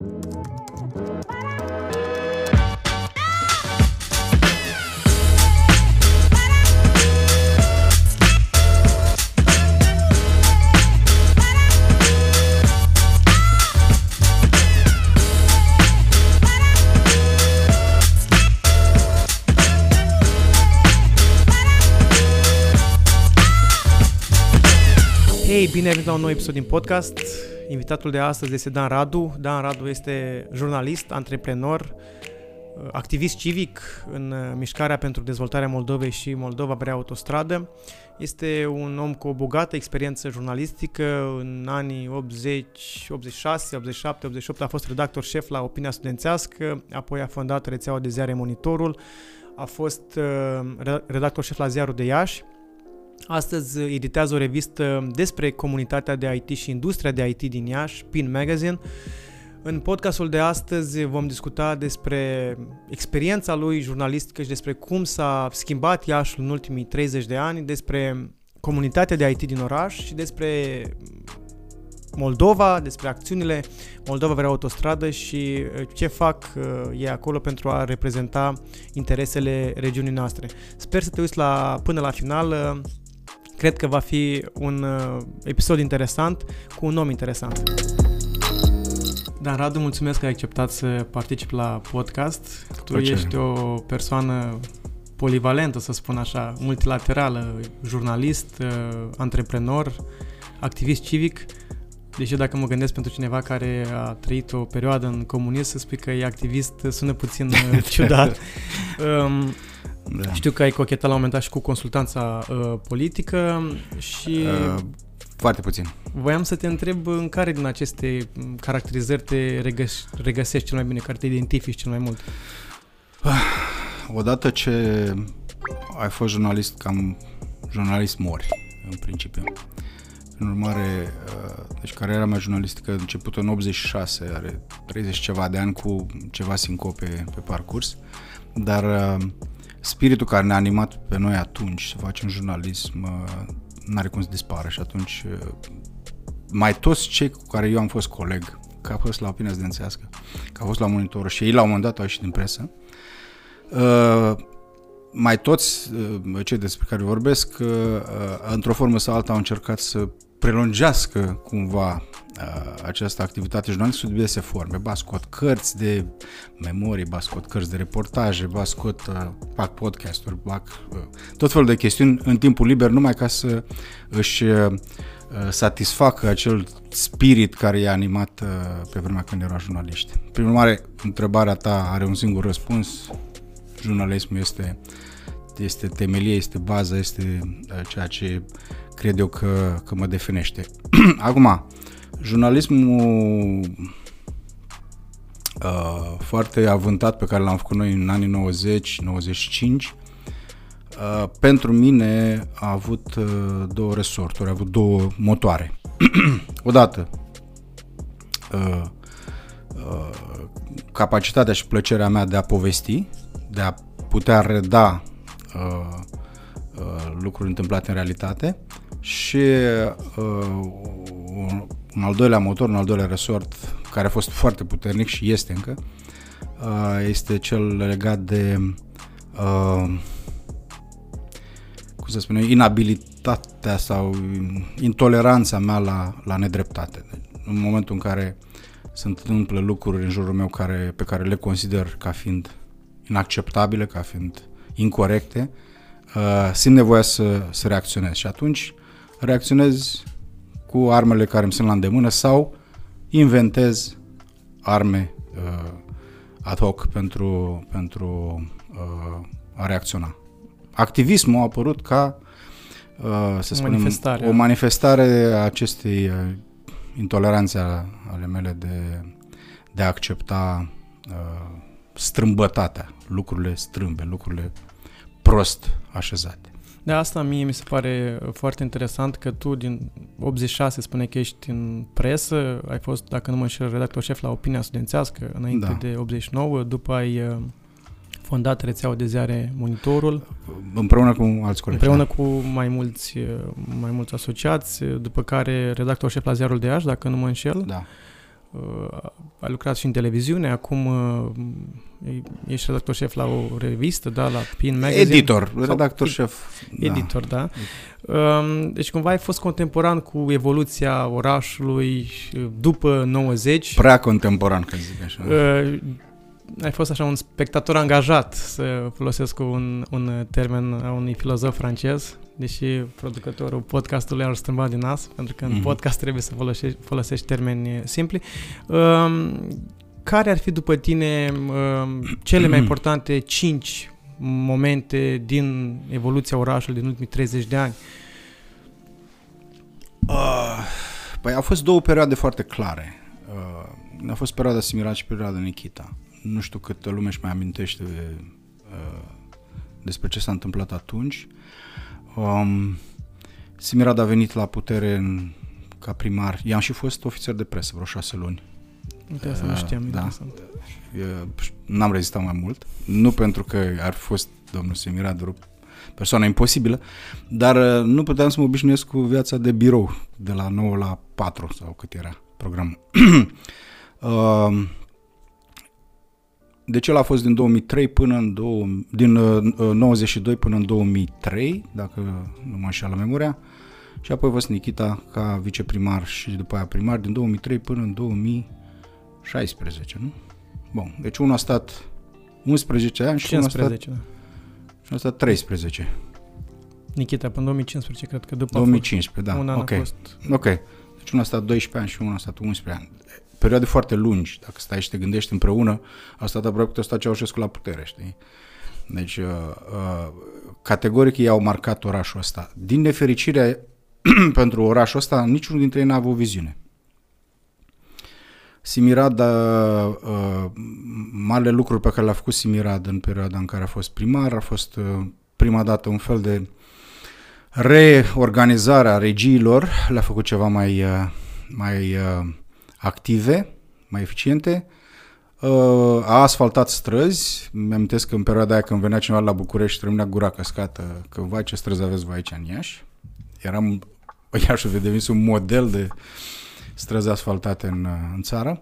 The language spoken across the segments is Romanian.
you Hei, bine ai venit la un nou episod din podcast. Invitatul de astăzi este Dan Radu. Dan Radu este jurnalist, antreprenor, activist civic în mișcarea pentru dezvoltarea Moldovei și Moldova vrea autostradă. Este un om cu o bogată experiență jurnalistică. În anii 80, 86, 87, 88 a fost redactor șef la Opinia Studențească, apoi a fondat rețeaua de ziare Monitorul, a fost uh, redactor șef la Ziarul de Iași, Astăzi editează o revistă despre comunitatea de IT și industria de IT din Iași, Pin Magazine. În podcastul de astăzi vom discuta despre experiența lui jurnalistică și despre cum s-a schimbat Iașul în ultimii 30 de ani, despre comunitatea de IT din oraș și despre Moldova, despre acțiunile Moldova vrea autostradă și ce fac ei acolo pentru a reprezenta interesele regiunii noastre. Sper să te uiți la, până la final, Cred că va fi un uh, episod interesant cu un om interesant. Dan Radu, mulțumesc că ai acceptat să participi la podcast. Tu Plăcere. ești o persoană polivalentă, să spun așa, multilaterală, jurnalist, uh, antreprenor, activist civic. Deși dacă mă gândesc pentru cineva care a trăit o perioadă în comunism, să spui că e activist sună puțin uh, ciudat. um, da. Știu că ai cochetat la un moment dat și cu consultanța uh, politică și... Uh, foarte puțin. Voiam să te întreb în care din aceste caracterizări te regăs- regăsești cel mai bine, care te identifici cel mai mult? Ah, odată ce ai fost jurnalist, cam jurnalist mori, în principiu. În urmare, uh, deci cariera mea jurnalistică a început în 86, are 30 ceva de ani cu ceva sincope pe parcurs, dar uh, spiritul care ne-a animat pe noi atunci să facem jurnalism uh, n-are cum să dispară și atunci uh, mai toți cei cu care eu am fost coleg, că a fost la opinia studențească, că a fost la monitor și ei la un moment dat au ieșit din presă, uh, mai toți cei despre care vorbesc, într-o formă sau alta au încercat să prelungească cumva această activitate jurnalistică sub diverse forme. Ba scot cărți de memorii, ba scot cărți de reportaje, ba scot uh, fac podcasturi, fac uh, tot felul de chestiuni în timpul liber numai ca să își uh, satisfacă acel spirit care i-a animat uh, pe vremea când erau jurnaliști. Prin urmare, întrebarea ta are un singur răspuns. Jurnalismul este, este temelie, este baza, este uh, ceea ce cred eu că, că mă definește. Acum, jurnalismul uh, foarte avântat pe care l-am făcut noi în anii 90-95, uh, pentru mine a avut uh, două resorturi, a avut două motoare. Odată, uh, uh, capacitatea și plăcerea mea de a povesti, de a putea reda uh, uh, lucruri întâmplate în realitate și uh, un, un al doilea motor, un al doilea resort care a fost foarte puternic și este încă, uh, este cel legat de uh, cum să spunem, inabilitatea sau intoleranța mea la, la nedreptate. În momentul în care se întâmplă lucruri în jurul meu care, pe care le consider ca fiind inacceptabile, ca fiind incorrecte, uh, simt nevoia să, să reacționez și atunci reacționez cu armele care îmi sunt la îndemână sau inventez arme uh, ad hoc pentru, pentru uh, a reacționa. Activismul a apărut ca uh, să spunem, manifestare. o manifestare a acestei uh, intoleranțe ale mele de, de a accepta uh, strâmbătatea, lucrurile strâmbe, lucrurile prost așezate. De asta mie mi se pare foarte interesant că tu din 86 spune că ești în presă, ai fost, dacă nu mă înșel, redactor șef la Opinia Studențească înainte da. de 89, după ai uh, fondat rețeaua de ziare Monitorul. Împreună cu alți colegi. Împreună da. cu mai mulți, uh, mai mulți asociați, după care redactor șef la Ziarul de Iași, dacă nu mă înșel. Da. Uh, ai lucrat și în televiziune, acum uh, ești redactor șef la o revistă, da, la Pin Magazine. Editor, redactor șef. Editor, da. da. Um, deci cumva ai fost contemporan cu evoluția orașului după 90. Prea contemporan, că zic așa. Uh, ai fost așa un spectator angajat, să folosesc un, un termen a unui filozof francez, deși producătorul podcastului ar strâmba din nas, pentru că în mm-hmm. podcast trebuie să folosești, folosești termeni simpli. Um, care ar fi după tine um, cele mai importante cinci momente din evoluția orașului din ultimii 30 de ani? Uh, păi au fost două perioade foarte clare. Uh, a fost perioada Simirat și perioada Nikita nu știu câtă lume își mai amintește uh, despre ce s-a întâmplat atunci. Um, Simirad a venit la putere în, ca primar. I-am și fost ofițer de presă vreo șase luni. Uite, asta uh, nu știam, da. interesant. Uh, n-am rezistat mai mult. Nu pentru că ar fi fost domnul Simirad o persoană imposibilă, dar uh, nu puteam să mă obișnuiesc cu viața de birou, de la 9 la 4 sau cât era programul. uh, deci el a fost din 2003 până în 2, din uh, 92 până în 2003, dacă nu mă înșeală memoria, și apoi a fost Nikita ca viceprimar și după aia primar din 2003 până în 2016, nu? Bun, deci unul a stat 11 ani și 15, unul a stat, da. și unul a stat 13. Nikita până în 2015, cred că după 2015, da. Un an okay. a fost... Ok. Deci unul a stat 12 ani și unul a stat 11 ani perioade foarte lungi, dacă stai și te gândești împreună, a stat aproape cât a stat Ceaușescu la putere, știi? Deci, uh, uh, categoric ei au marcat orașul ăsta. Din nefericire, pentru orașul ăsta, niciunul dintre ei n-a avut viziune. Simirad, uh, uh, marele lucruri pe care le-a făcut Simirad în perioada în care a fost primar, a fost uh, prima dată un fel de reorganizare a regiilor, le-a făcut ceva mai, uh, mai uh, active, mai eficiente, uh, a asfaltat străzi, mi-amintesc că în perioada aia când venea cineva la București rămânea gura căscată că vai ce străzi aveți voi aici în Iași. Eram, Iașul a devenit un model de străzi asfaltate în, uh, în țară.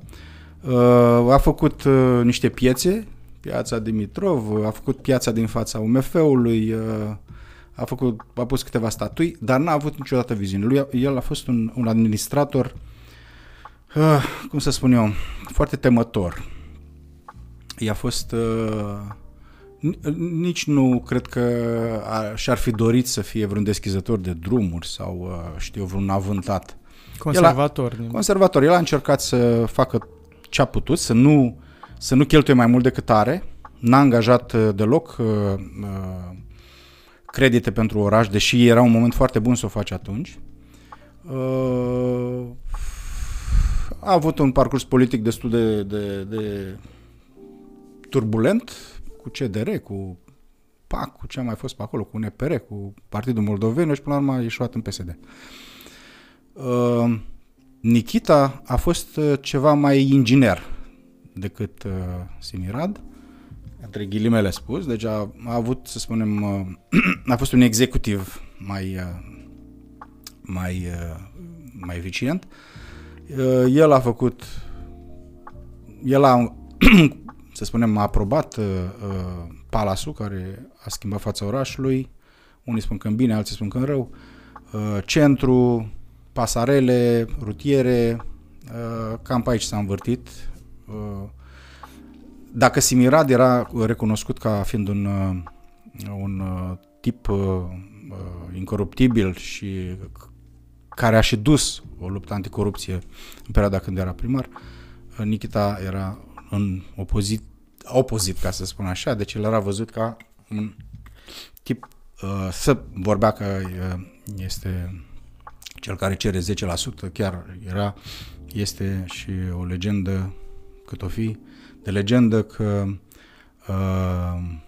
Uh, a făcut niște piețe, piața Dimitrov, a făcut piața din fața UMF-ului, a, făcut, a pus câteva statui, dar n-a avut niciodată viziune. Lui, el a fost un, un administrator uh, cum să spun eu, foarte temător. I-a fost... Uh, nici nu cred că a, și-ar fi dorit să fie vreun deschizător de drumuri sau, uh, știu, vreun avântat. Conservator. El a, conservator. El a încercat să facă ce a putut, să nu, să nu cheltuie mai mult decât are. N-a angajat uh, deloc uh, uh, credite pentru oraș, deși era un moment foarte bun să o faci atunci. Uh, a avut un parcurs politic destul de, de, de turbulent cu CDR, cu PAC, cu ce a mai fost pe acolo, cu UNPR, cu Partidul Moldoven și până la urmă a ieșuat în PSD. Uh, Nikita a fost uh, ceva mai inginer decât uh, Simirad, între ghilimele spus, deci a, a avut, să spunem, uh, a fost un executiv mai, uh, mai, uh, mai eficient. Uh, Uh, el a făcut, el a, să spunem, a aprobat uh, uh, Palasul, care a schimbat fața orașului, unii spun că în bine, alții spun că în rău, uh, centru, pasarele, rutiere, uh, cam pe aici s-a învârtit. Uh, dacă Simirad era recunoscut ca fiind un, uh, un uh, tip uh, uh, incoruptibil și care a și dus o luptă anticorupție în perioada când era primar, Nikita era în opozit, opozit, ca să spun așa, deci el era văzut ca un tip uh, să vorbea că uh, este cel care cere 10%, chiar era, este și o legendă, cât o fi, de legendă că uh, uh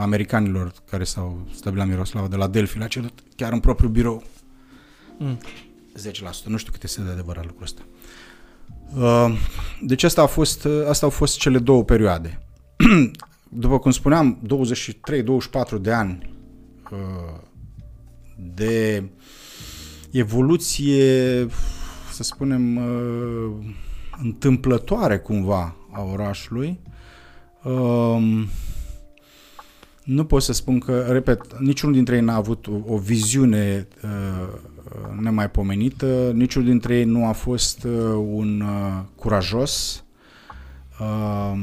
americanilor care s-au stabilit la Miroslava de la Delphi le-a cerut chiar în propriu birou Mm. 10%. Nu știu cât este de adevărat lucrul ăsta. Uh, deci asta, a fost, asta au fost cele două perioade. După cum spuneam, 23-24 de ani uh, de evoluție, să spunem, uh, întâmplătoare cumva a orașului. Um, nu pot să spun că, repet, niciunul dintre ei n-a avut o, o viziune uh, nemaipomenită, niciunul dintre ei nu a fost uh, un uh, curajos. Uh,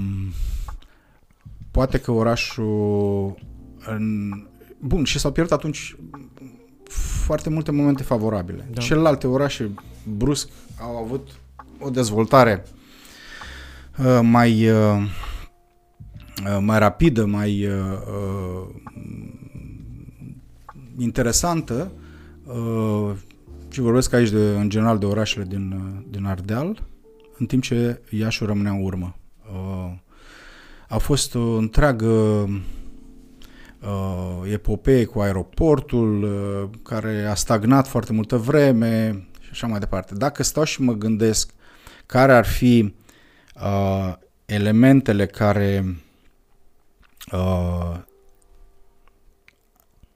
poate că orașul... În... Bun, și s-au pierdut atunci foarte multe momente favorabile. Da. Celelalte orașe brusc au avut o dezvoltare uh, mai uh, uh, mai rapidă, mai uh, uh, interesantă uh, și vorbesc aici de, în general de orașele din, uh, din Ardeal, în timp ce Iașul rămânea în urmă. Uh, a fost o întreagă uh, epopee cu aeroportul, uh, care a stagnat foarte multă vreme și așa mai departe. Dacă stau și mă gândesc care ar fi uh, elementele care uh,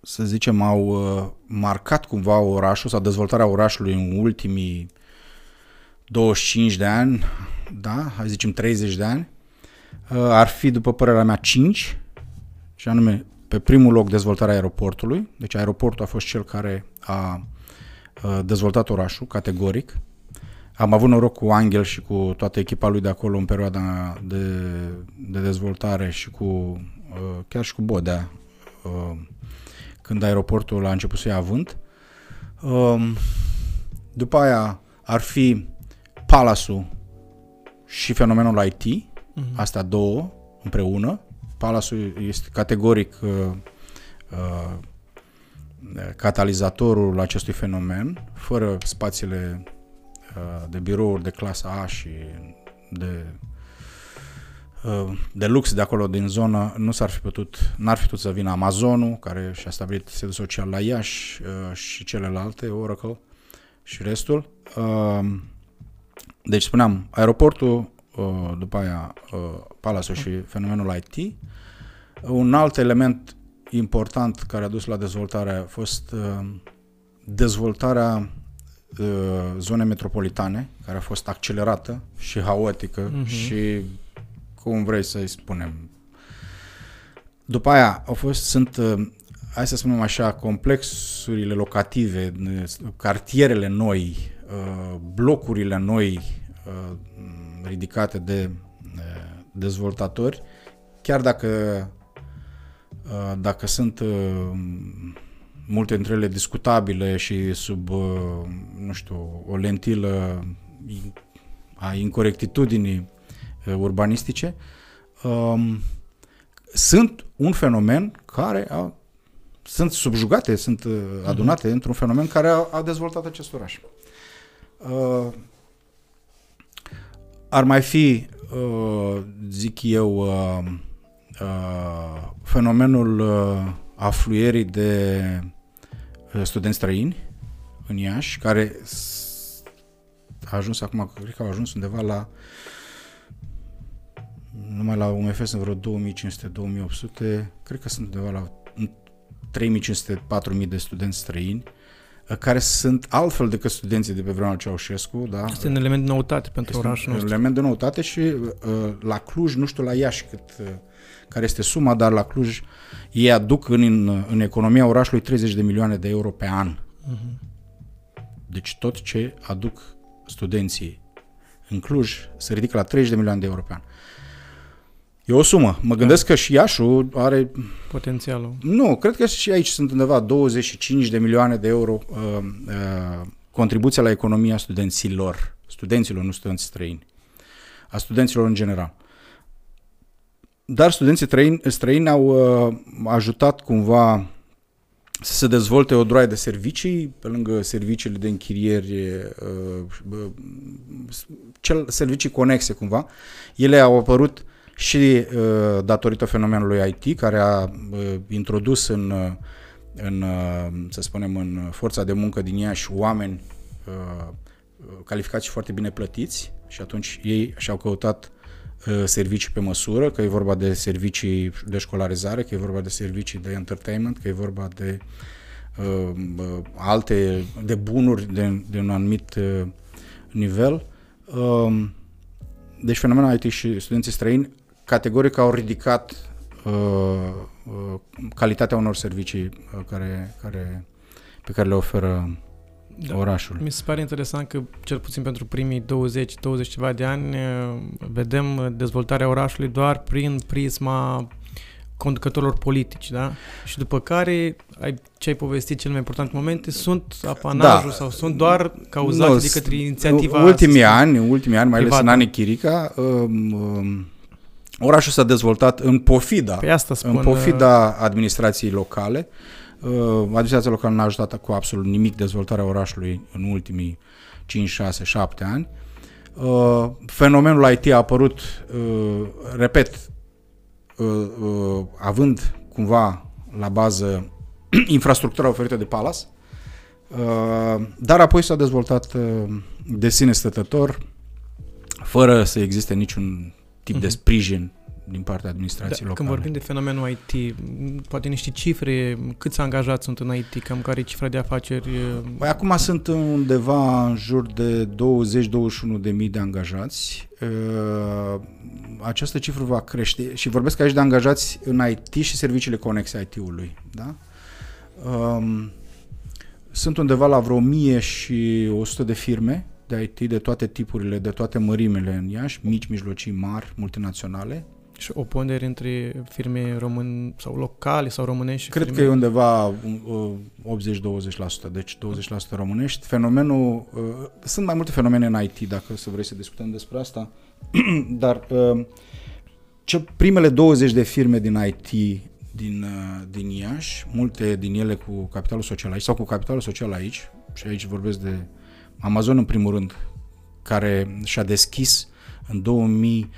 să zicem, au uh, marcat cumva orașul sau dezvoltarea orașului în ultimii 25 de ani, da, hai zicem 30 de ani, uh, ar fi, după părerea mea, 5, și anume, pe primul loc dezvoltarea aeroportului, deci aeroportul a fost cel care a uh, dezvoltat orașul, categoric. Am avut noroc cu Angel și cu toată echipa lui de acolo în perioada de, de dezvoltare și cu, chiar și cu Bodea, când aeroportul a început să ia avânt. Um, după aia ar fi Palasul și fenomenul IT, uh-huh. astea două împreună. Palasul este categoric uh, uh, catalizatorul acestui fenomen, fără spațiile uh, de birouri de clasa A și de Uh, de lux de acolo din zonă nu s-ar fi putut, n-ar fi putut să vină Amazonul, care și-a stabilit sediul social la Iași uh, și celelalte, Oracle și restul. Uh, deci spuneam, aeroportul, după aia Palasul și fenomenul IT. Un alt element important care a dus la dezvoltare a fost dezvoltarea zone metropolitane, care a fost accelerată și haotică uh-huh. și cum vrei să-i spunem. După aia au fost, sunt, uh, hai să spunem așa, complexurile locative, cartierele noi, uh, blocurile noi uh, ridicate de dezvoltatori, chiar dacă dacă sunt multe dintre ele discutabile și sub, nu știu, o lentilă a incorectitudinii Uh, urbanistice, um, sunt un fenomen care a, sunt subjugate, sunt uh, adunate uh-huh. într-un fenomen care a, a dezvoltat acest oraș. Uh, ar mai fi, uh, zic eu, uh, uh, fenomenul uh, afluierii de uh, studenți străini în Iași, care a ajuns acum, cred că au ajuns undeva la numai la UMF sunt vreo 2500-2800, cred că sunt undeva la 3500-4000 de studenți străini uh, care sunt altfel decât studenții de pe vremea Ceaușescu. Da? Este un element de noutate pentru este orașul nostru. un element de noutate și uh, la Cluj, nu știu la Iași cât, uh, care este suma, dar la Cluj ei aduc în, în, în economia orașului 30 de milioane de euro pe an. Uh-huh. Deci tot ce aduc studenții în Cluj se ridică la 30 de milioane de euro pe an. E o sumă. Mă gândesc da. că și Iașu are... Potențialul. Nu, cred că și aici sunt undeva 25 de milioane de euro uh, uh, contribuția la economia studenților. Studenților, nu studenți străini. A studenților în general. Dar studenții străini, străini au uh, ajutat cumva să se dezvolte o droaie de servicii, pe lângă serviciile de închirieri, uh, uh, cel, servicii conexe cumva. Ele au apărut și uh, datorită fenomenului IT, care a uh, introdus în, uh, în, uh, să spunem, în forța de muncă din ea și oameni uh, calificați și foarte bine plătiți și atunci ei și-au căutat uh, servicii pe măsură, că e vorba de servicii de școlarizare, că e vorba de servicii de entertainment, că e vorba de uh, uh, alte, de bunuri de, de un anumit uh, nivel. Uh, deci fenomenul IT și studenții străini categoric au ridicat uh, uh, calitatea unor servicii uh, care, care, pe care le oferă da. orașul. Mi se pare interesant că, cel puțin pentru primii 20-20 ceva de ani, uh, vedem dezvoltarea orașului doar prin prisma conducătorilor politici, da? Și după care, ai, ce ai povestit cel mai important momente, sunt apanajul da. sau sunt doar cauzate no, de către inițiativa Ultimii ani, ultimii ani, mai ales în anii Chirica, um, um, orașul s-a dezvoltat în pofida, pe asta spun, în pofida uh, administrației locale. Uh, administrația locală n-a ajutat cu absolut nimic dezvoltarea orașului în ultimii 5, 6, 7 ani. Uh, fenomenul IT a apărut, uh, repet, uh, uh, având cumva la bază infrastructura oferită de Palace, uh, dar apoi s-a dezvoltat uh, de sine stătător, fără să existe niciun tip uh-huh. de mhm. sprijin din partea administrației da, locale. Când vorbim de fenomenul IT, poate niște cifre, câți angajați sunt în IT, cam care e cifra de afaceri? Păi acum sunt undeva în jur de 20-21 de mii de angajați. Această cifră va crește și vorbesc aici de angajați în IT și serviciile conexe IT-ului. Da? Sunt undeva la vreo 1100 de firme de IT de toate tipurile, de toate mărimele în Iași, mici, mijlocii, mari, multinaționale, și o pondere între firme român sau locale sau românești? Cred firme... că e undeva 80-20%, deci 20% românești. Fenomenul, uh, sunt mai multe fenomene în IT, dacă să vrei să discutăm despre asta, dar uh, ce, primele 20 de firme din IT din, uh, din Iași, multe din ele cu capitalul social aici sau cu capitalul social aici, și aici vorbesc de Amazon în primul rând, care și-a deschis în 2000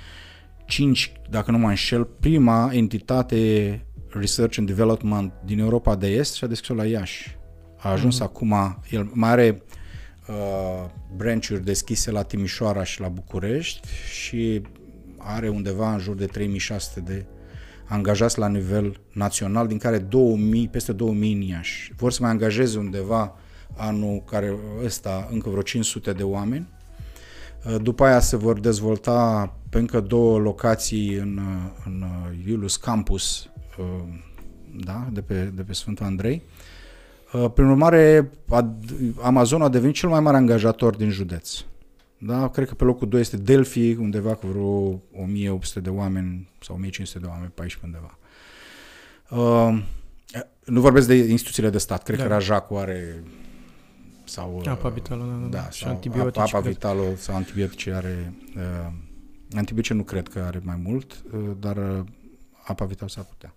5, dacă nu mă înșel, prima entitate Research and Development din Europa de Est și a deschis-o la Iași. A ajuns mm-hmm. acum, el mai are uh, branch-uri deschise la Timișoara și la București și are undeva în jur de 3600 de angajați la nivel național, din care 2000, peste 2000 în Iași. Vor să mai angajeze undeva anul care ăsta încă vreo 500 de oameni. Uh, după aia se vor dezvolta pe încă două locații în, în Iulus Campus, uh, da, de, pe, de pe Sfântul Andrei. Uh, prin urmare, Amazon a devenit cel mai mare angajator din județ. Da, cred că pe locul 2 este Delphi, undeva cu vreo 1800 de oameni sau 1500 de oameni, 14 undeva. Uh, nu vorbesc de instituțiile de stat, cred da. că Rajacu are sau apa vitală, da, da, da și antibiotice. Apa vitală sau antibiotice are uh, Antibiotice nu cred că are mai mult, uh, dar uh, apa vital s-ar putea.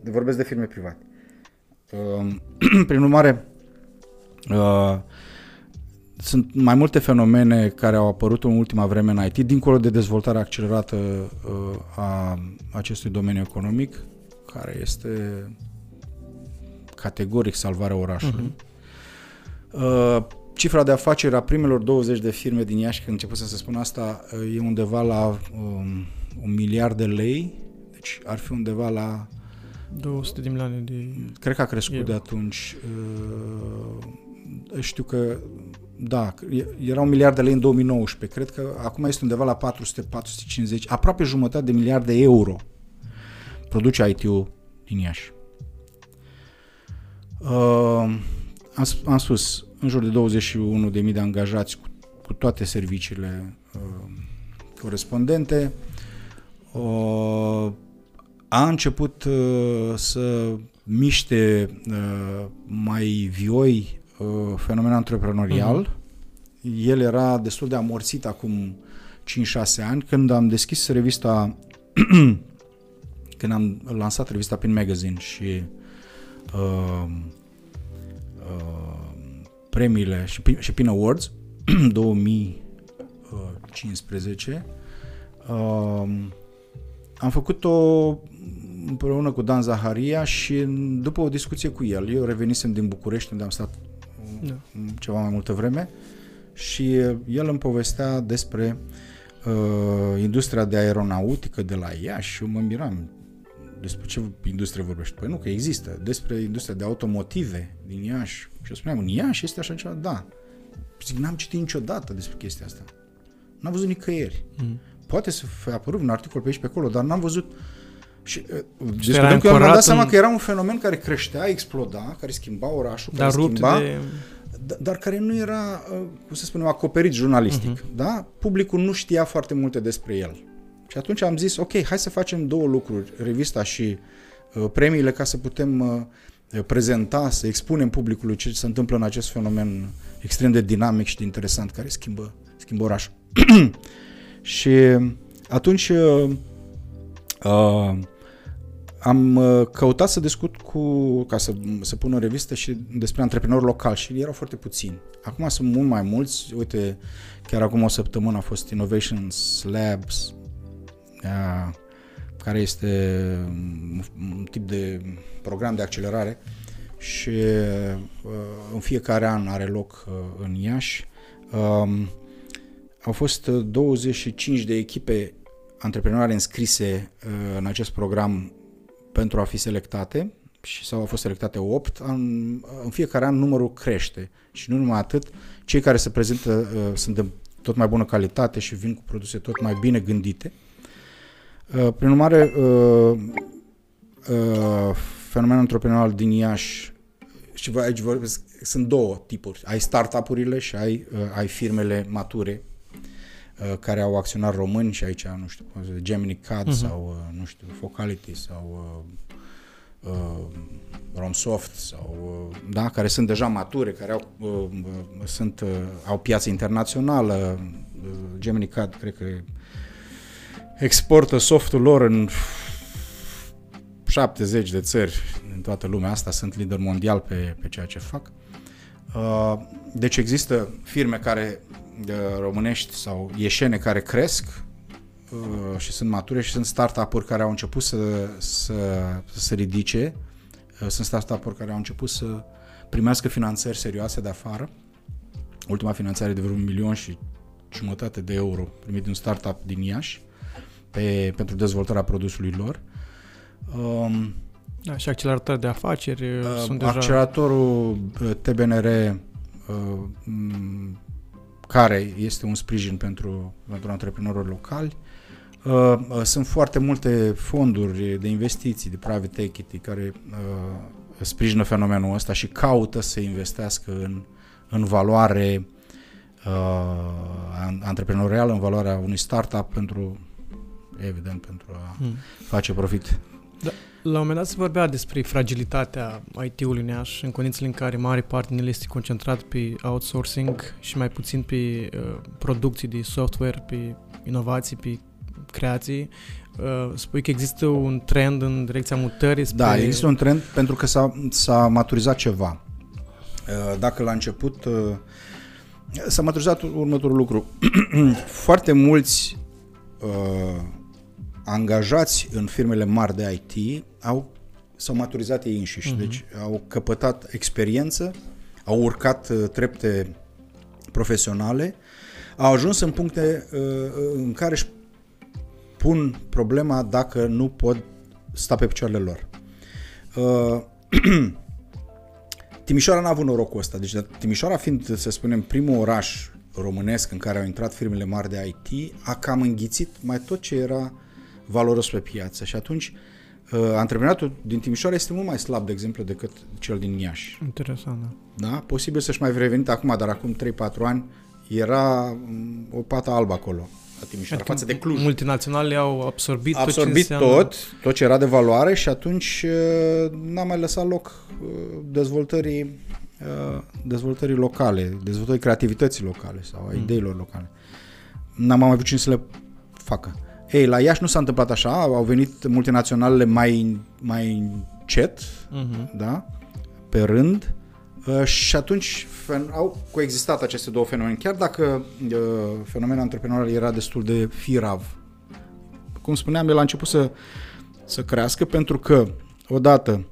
De vorbesc de firme private. Um, prin urmare, uh, sunt mai multe fenomene care au apărut în ultima vreme în IT, dincolo de dezvoltarea accelerată a acestui domeniu economic, care este categoric salvarea orașului. Uh-huh. Cifra de afaceri a primelor 20 de firme din Iași, când început să se spun asta, e undeva la um, un miliard de lei, deci ar fi undeva la 200 de milioane de... Cred că a crescut eu. de atunci. Uh, știu că, da, era un miliard de lei în 2019. Cred că acum este undeva la 400-450, aproape jumătate de miliard de euro produce IT-ul din Iași. Uh, am, am spus, în jur de 21.000 de angajați cu, cu toate serviciile uh, corespondente. Uh, a început uh, să miște uh, mai vioi uh, fenomenul antreprenorial. Uh-huh. El era destul de amorțit acum 5-6 ani când am deschis revista când am lansat revista Pin Magazine și uh, uh, premiile și, și Pin Awards 2015 uh, am făcut-o împreună cu Dan Zaharia și după o discuție cu el, eu revenisem din București unde am stat da. ceva mai multă vreme și el îmi povestea despre uh, industria de aeronautică de la ea și eu mă miram despre ce industrie vorbești? Păi nu, că există. Despre industria de automotive din Iași. Și eu spuneam, în Iași este așa ceva? Da. Zic, n-am citit niciodată despre chestia asta. N-am văzut nicăieri. Mm. poate să fi apărut un articol pe aici pe acolo, dar n-am văzut și uh, era discutăm că eu am ancorat dat seama în- că era un fenomen care creștea, exploda, care schimba orașul, Dar care rupt schimba, de... d- dar care nu era, uh, cum să spunem, acoperit jurnalistic. Uh-huh. Da? Publicul nu știa foarte multe despre el. Și atunci am zis, ok, hai să facem două lucruri, revista și uh, premiile, ca să putem uh, prezenta, să expunem publicului ce se întâmplă în acest fenomen extrem de dinamic și de interesant, care schimbă, schimbă orașul. și atunci uh, uh, am uh, căutat să discut cu, ca să, să pun o revistă și despre antreprenori locali și erau foarte puțini. Acum sunt mult mai mulți, uite, chiar acum o săptămână a fost Innovations Labs, uh, care este un, un tip de program de accelerare și uh, în fiecare an are loc uh, în Iași. Um, au fost uh, 25 de echipe antreprenoriale înscrise uh, în acest program pentru a fi selectate și sau au fost selectate 8. În, în fiecare an numărul crește și nu numai atât, cei care se prezintă uh, sunt de tot mai bună calitate și vin cu produse tot mai bine gândite. Uh, prin urmare, uh, uh, fenomenul antreprenorial din Iași și vă- aici vorbesc, sunt două tipuri. Ai startup-urile și ai, uh, ai firmele mature uh, care au acționari români și aici, nu știu, Gemini CAD uh-huh. sau, uh, nu știu, Focality sau uh, uh, Romsoft sau, uh, da, care sunt deja mature, care au, uh, uh, sunt, uh, au piață internațională. Uh, Gemini CAD, cred că exportă softul lor în 70 de țări în toată lumea asta, sunt lider mondial pe, pe ceea ce fac. Uh, Deci există firme care uh, românești sau ieșene care cresc uh, și sunt mature și sunt startup-uri care au început să, să, să se ridice, Uh, sunt startup-uri care au început să primească finanțări serioase de afară. Ultima finanțare de vreo un milion și jumătate de euro primit de un startup din Iași pe, pentru dezvoltarea produsului lor. Um, Da, și acceleratori de afaceri uh, Uh, sunt deja... Acceleratorul uh, TBNR, uh, m, care este un sprijin pentru, pentru antreprenorii locali, uh, uh, sunt foarte multe fonduri de investiții, de private equity, care uh, sprijină fenomenul ăsta și caută să investească în, în valoare uh, an- antreprenorială, în valoarea unui startup pentru, evident, pentru a Hmm. face profit. La un moment dat se vorbea despre fragilitatea IT-ului în Iași, în condițiile în care mare parte din el este concentrat pe outsourcing și mai puțin pe uh, producții de software, pe inovații, pe creații. Uh, spui că există un trend în direcția mutării spre... Da, există un trend pentru că s-a, s-a maturizat ceva. Uh, Dacă la început uh, s-a maturizat următorul lucru. Foarte mulți uh, angajați în firmele mari de IT au s-au maturizat ei înșiși, Mhm. uh-huh. deci au căpătat experiență, au urcat uh, trepte profesionale, au ajuns în puncte uh, în care își pun problema dacă nu pot sta pe picioarele lor. Uh, Timișoara n-a avut norocul ăsta. Deci Timișoara fiind, să spunem, primul oraș românesc în care au intrat firmele mari de IT, a cam înghițit mai tot ce era valoros pe piață. Și atunci uh, antreprenatul din Timișoara este mult mai slab, de exemplu, decât cel din Iași. Interesant, da. Da? Posibil să-și mai fi revenit acum, dar acum 3-4 ani era mm, o pată albă acolo, la Timișoara, Adică față de Cluj. Multinaționale au absorbit, A absorbit tot ce înseamnă... tot, tot ce era de valoare și atunci uh, n-a mai lăsat loc uh, dezvoltării, uh, dezvoltării locale, dezvoltării creativității locale sau a Mm. ideilor locale. N-am mai avut cine să le facă. Ei, la Iași nu s-a întâmplat așa, au venit multinaționalele mai, mai încet, Mhm. da? pe rând uh, și atunci fen- au coexistat aceste două fenomene, chiar dacă uh, fenomenul antreprenorial era destul de firav. Cum spuneam, el a început să, să crească pentru că, odată,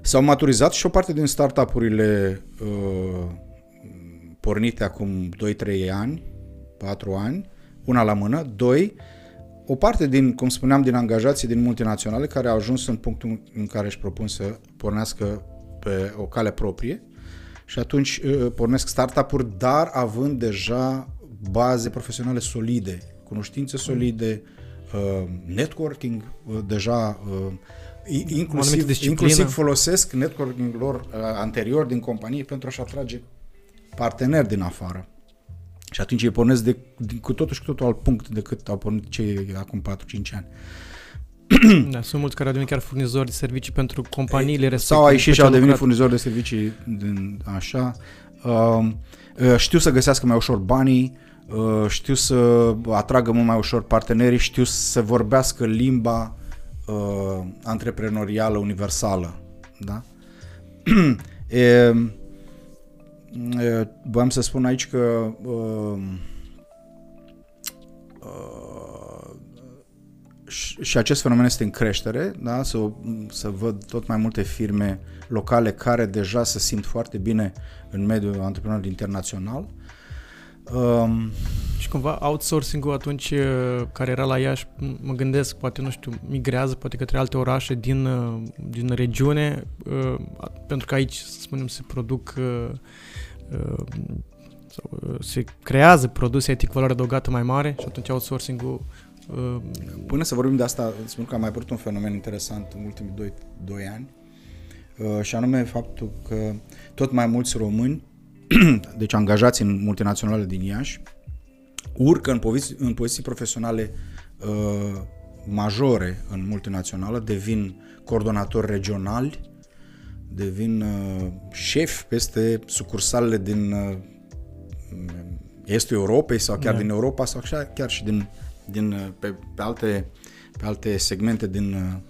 s-au maturizat și o parte din startup-urile uh, pornite acum 2-3 ani, 4 ani, una la mână, doi, o parte din, cum spuneam, din angajații din multinaționale care au ajuns în punctul în care își propun să pornească pe o cale proprie și atunci uh, pornesc startup-uri, dar având deja baze profesionale solide, cunoștințe solide, uh, networking uh, deja uh, inclusiv, inclusiv folosesc networking lor uh, anterior din companie pentru a-și atrage parteneri din afară. Și atunci ei pornesc de, de, cu totul și cu totul alt punct decât au pornit cei acum 4-5 ani. Da, sunt mulți care au devenit chiar furnizori de servicii pentru companiile respective. Sau au ieșit și au devenit furnizori de servicii din așa. Uh, uh, știu să găsească mai ușor banii, uh, știu să atragă mult mai ușor partenerii, știu să vorbească limba uh, antreprenorială universală. Da? e, e, voiam să spun aici că uh, uh, și acest fenomen este în creștere, da? să, să văd tot mai multe firme locale care deja se simt foarte bine în mediul antreprenorial internațional Um, și cumva outsourcing-ul atunci care era la Iași, mă gândesc, poate, nu știu, migrează poate către alte orașe din, din regiune, uh, pentru că aici, să spunem, se produc uh, uh, sau se creează produse IT cu valoare adăugată mai mare și atunci outsourcing-ul Până să vorbim de asta, spun că a mai apărut un fenomen interesant în ultimii 2, 2 ani și anume faptul că tot mai mulți români deci angajați în multinaționale din Iași, urcă în, poziții, în poziții profesionale uh, majore în multinațională, devin coordonatori regionali, devin uh, șefi peste sucursalele din uh, estul Europei sau chiar da. din Europa sau chiar și din, din, uh, pe, pe, alte, pe alte segmente din, uh,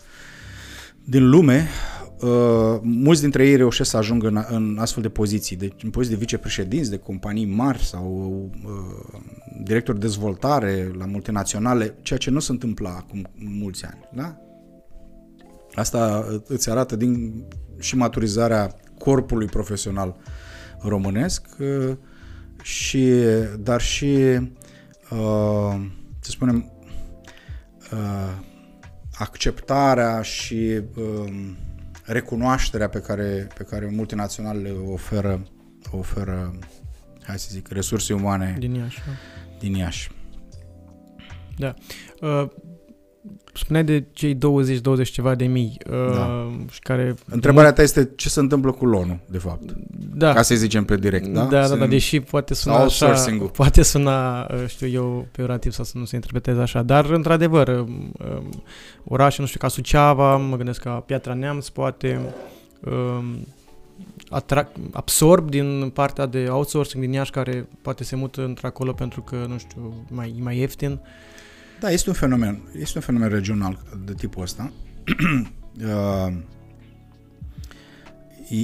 din lume, Uh, mulți dintre ei reușesc să ajungă în, în astfel de poziții, deci în poziții de vicepreședinți de companii mari sau uh, director de dezvoltare la multinaționale, ceea ce nu se întâmplă acum mulți ani. Da? Asta îți arată din și maturizarea corpului profesional românesc, uh, și, dar și, uh, să spunem, uh, acceptarea și uh, recunoașterea pe care, pe care multinaționalele oferă, oferă, hai să zic, resurse umane din Iași. Da. Din Iași. Da. Uh, spuneai de cei 20-20 ceva de mii uh, da. și care... Întrebarea ta este ce se întâmplă cu loan de fapt. Da. Ca să zicem pe direct, da? Da, da, da, deși poate suna așa, poate suna, uh, știu eu, peorativ sau să nu se interpreteze așa, dar într-adevăr, um, um, orașe, nu știu, ca Suceava, mă gândesc ca Piatra Neamț, poate um, atrac, absorb din partea de outsourcing din Iași care poate se mută într-acolo pentru că, nu știu, mai, mai ieftin. Uh, da, este un fenomen, este un fenomen regional de tipul ăsta. uh,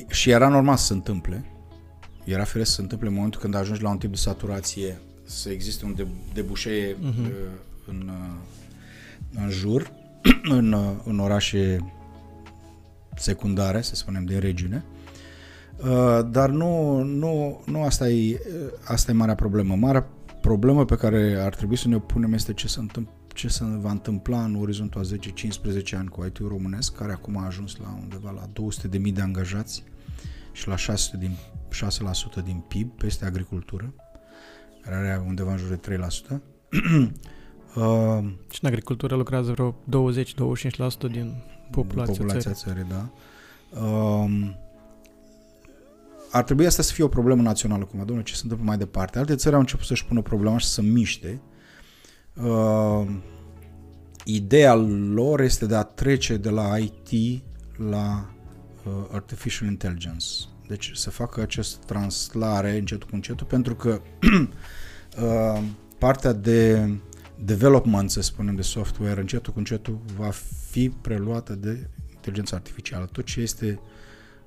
și era normal să se întâmple. Era firesc să se întâmple în momentul când ajungi la un tip de saturație, să existe un debușee uh-huh. uh, în, uh, în jur, în, uh, în orașe secundare, să spunem, din regiune. Uh, dar nu, nu, nu asta, e, asta e marea problemă. Marea problemă pe care ar trebui să ne punem este ce se, întâmpl- ce se va întâmpla în orizontul a 10-15 ani cu IT-ul românesc, care acum a ajuns la undeva la 200.000 de angajați și la 6%, din, 6% din PIB peste agricultură, care are undeva în jur de 3%. uh, și în agricultură lucrează vreo 20-25% din populația, populația țării. țării da. Uh, ar trebui asta să fie o problemă națională, cum domnule, ce se întâmplă mai departe. Alte țări au început să-și pună problema și să miște. Uh, ideea lor este de a trece de la IT la uh, Artificial Intelligence. Deci să facă acest translare încetul cu încetul, pentru că uh, partea de development, să spunem, de software, încetul cu încetul va fi preluată de inteligența artificială. Tot ce este uh,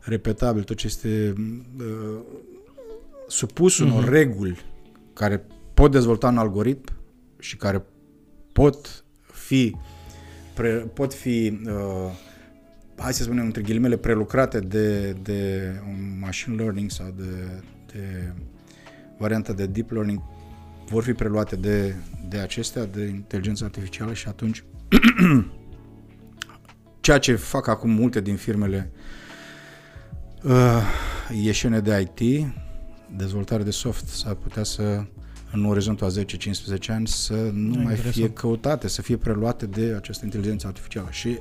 repetabil, tot ce este uh, supus unor uh-huh. reguli care pot dezvolta un algoritm și care pot fi pre, pot fi uh, hai să spunem între ghilimele prelucrate de, de un machine learning sau de, de varianta de deep learning vor fi preluate de, de acestea, de inteligență artificială și atunci ceea ce fac acum multe din firmele uh, ieșiune de IT, dezvoltare de soft s-ar putea să în orizontul a 10-15 ani să nu Da, mai interesant. fie căutate, să fie preluate de această inteligență artificială. Și uh,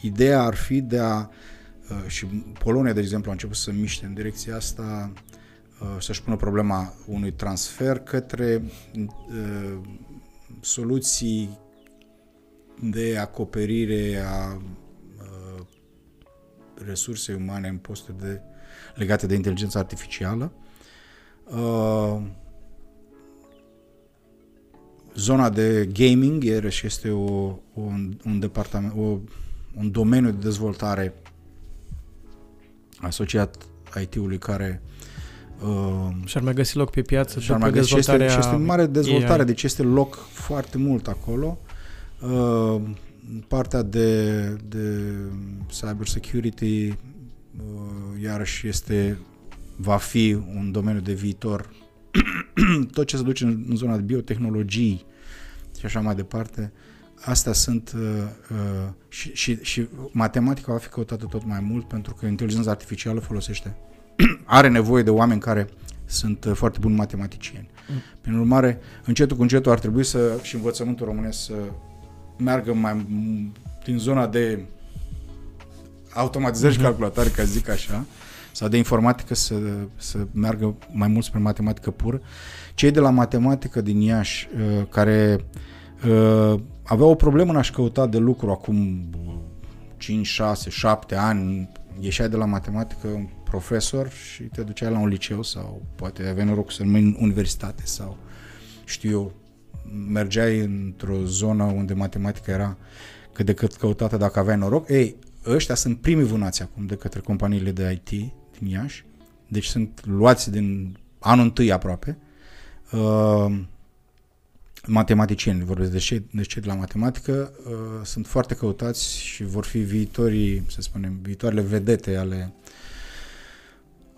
ideea ar fi de a, uh, și Polonia, de exemplu, a început să miște în direcția asta, uh, să-și pună problema unui transfer către uh, soluții de acoperire a uh, resursei umane în posturi de, legate de inteligență artificială. Uh, zona de gaming iarăși este o, o, un departament, o, un domeniu de dezvoltare asociat IT-ului care uh, Și-ar mai găsi loc pe piață și ar după mai găsi și este, dezvoltarea și este în mare dezvoltare, AI. deci este loc foarte mult acolo. Uh, partea de, de cyber security uh, iarăși este va fi un domeniu de viitor. Tot ce se duce în, în zona de biotehnologii și așa mai departe, astea sunt uh, uh, și, și, și matematica va fi căutată tot mai mult pentru că inteligența artificială folosește are nevoie de oameni care sunt uh, foarte buni matematicieni. Mm. Prin urmare, încetul cu încetul ar trebui să și învățământul românesc să meargă mai m- din zona de automatizări și Mhm. calculatoare, ca să zic așa, sau de informatică să, să meargă mai mult spre matematică pură. Cei de la matematică din Iași, uh, care uh, aveau o problemă în a-și căuta de lucru acum 5, 6, 7 ani, ieșeai de la matematică un profesor și te duceai la un liceu sau poate aveai noroc să rămâi în universitate sau știu eu, mergeai într-o zonă unde matematica era cât de cât căutată dacă aveai noroc. Ei, ăștia sunt primii vânați acum de către companiile de IT din Iași, deci sunt luați din anul întâi aproape. Uh, matematicieni, vorbesc de cei, de cei de la matematică, uh, sunt foarte căutați și vor fi viitorii, să spunem, viitoarele vedete ale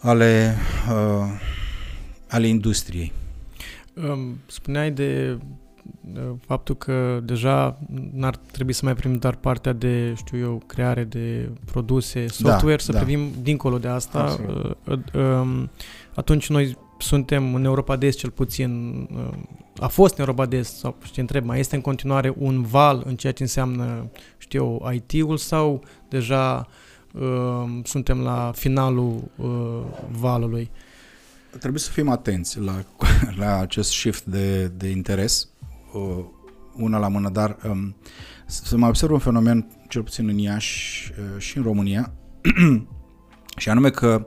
ale, uh, ale industriei. Um, Spuneai de uh, faptul că deja n-ar trebui să mai primim doar partea de, știu eu, creare de produse, software, să da. privim dincolo de asta. Absolut. Uh, uh, um, Atunci noi suntem în Europa de Est cel puțin, uh, a fost în Europa de Est, sau știi, întreb, mai este în continuare un val în ceea ce înseamnă, știu eu, IT-ul sau deja uh, suntem la finalul uh, valului? Trebuie să fim atenți la, la acest shift de, de interes, uh, una la mână, dar um, să mai observ un fenomen, cel puțin în Iași uh, și în România, și anume că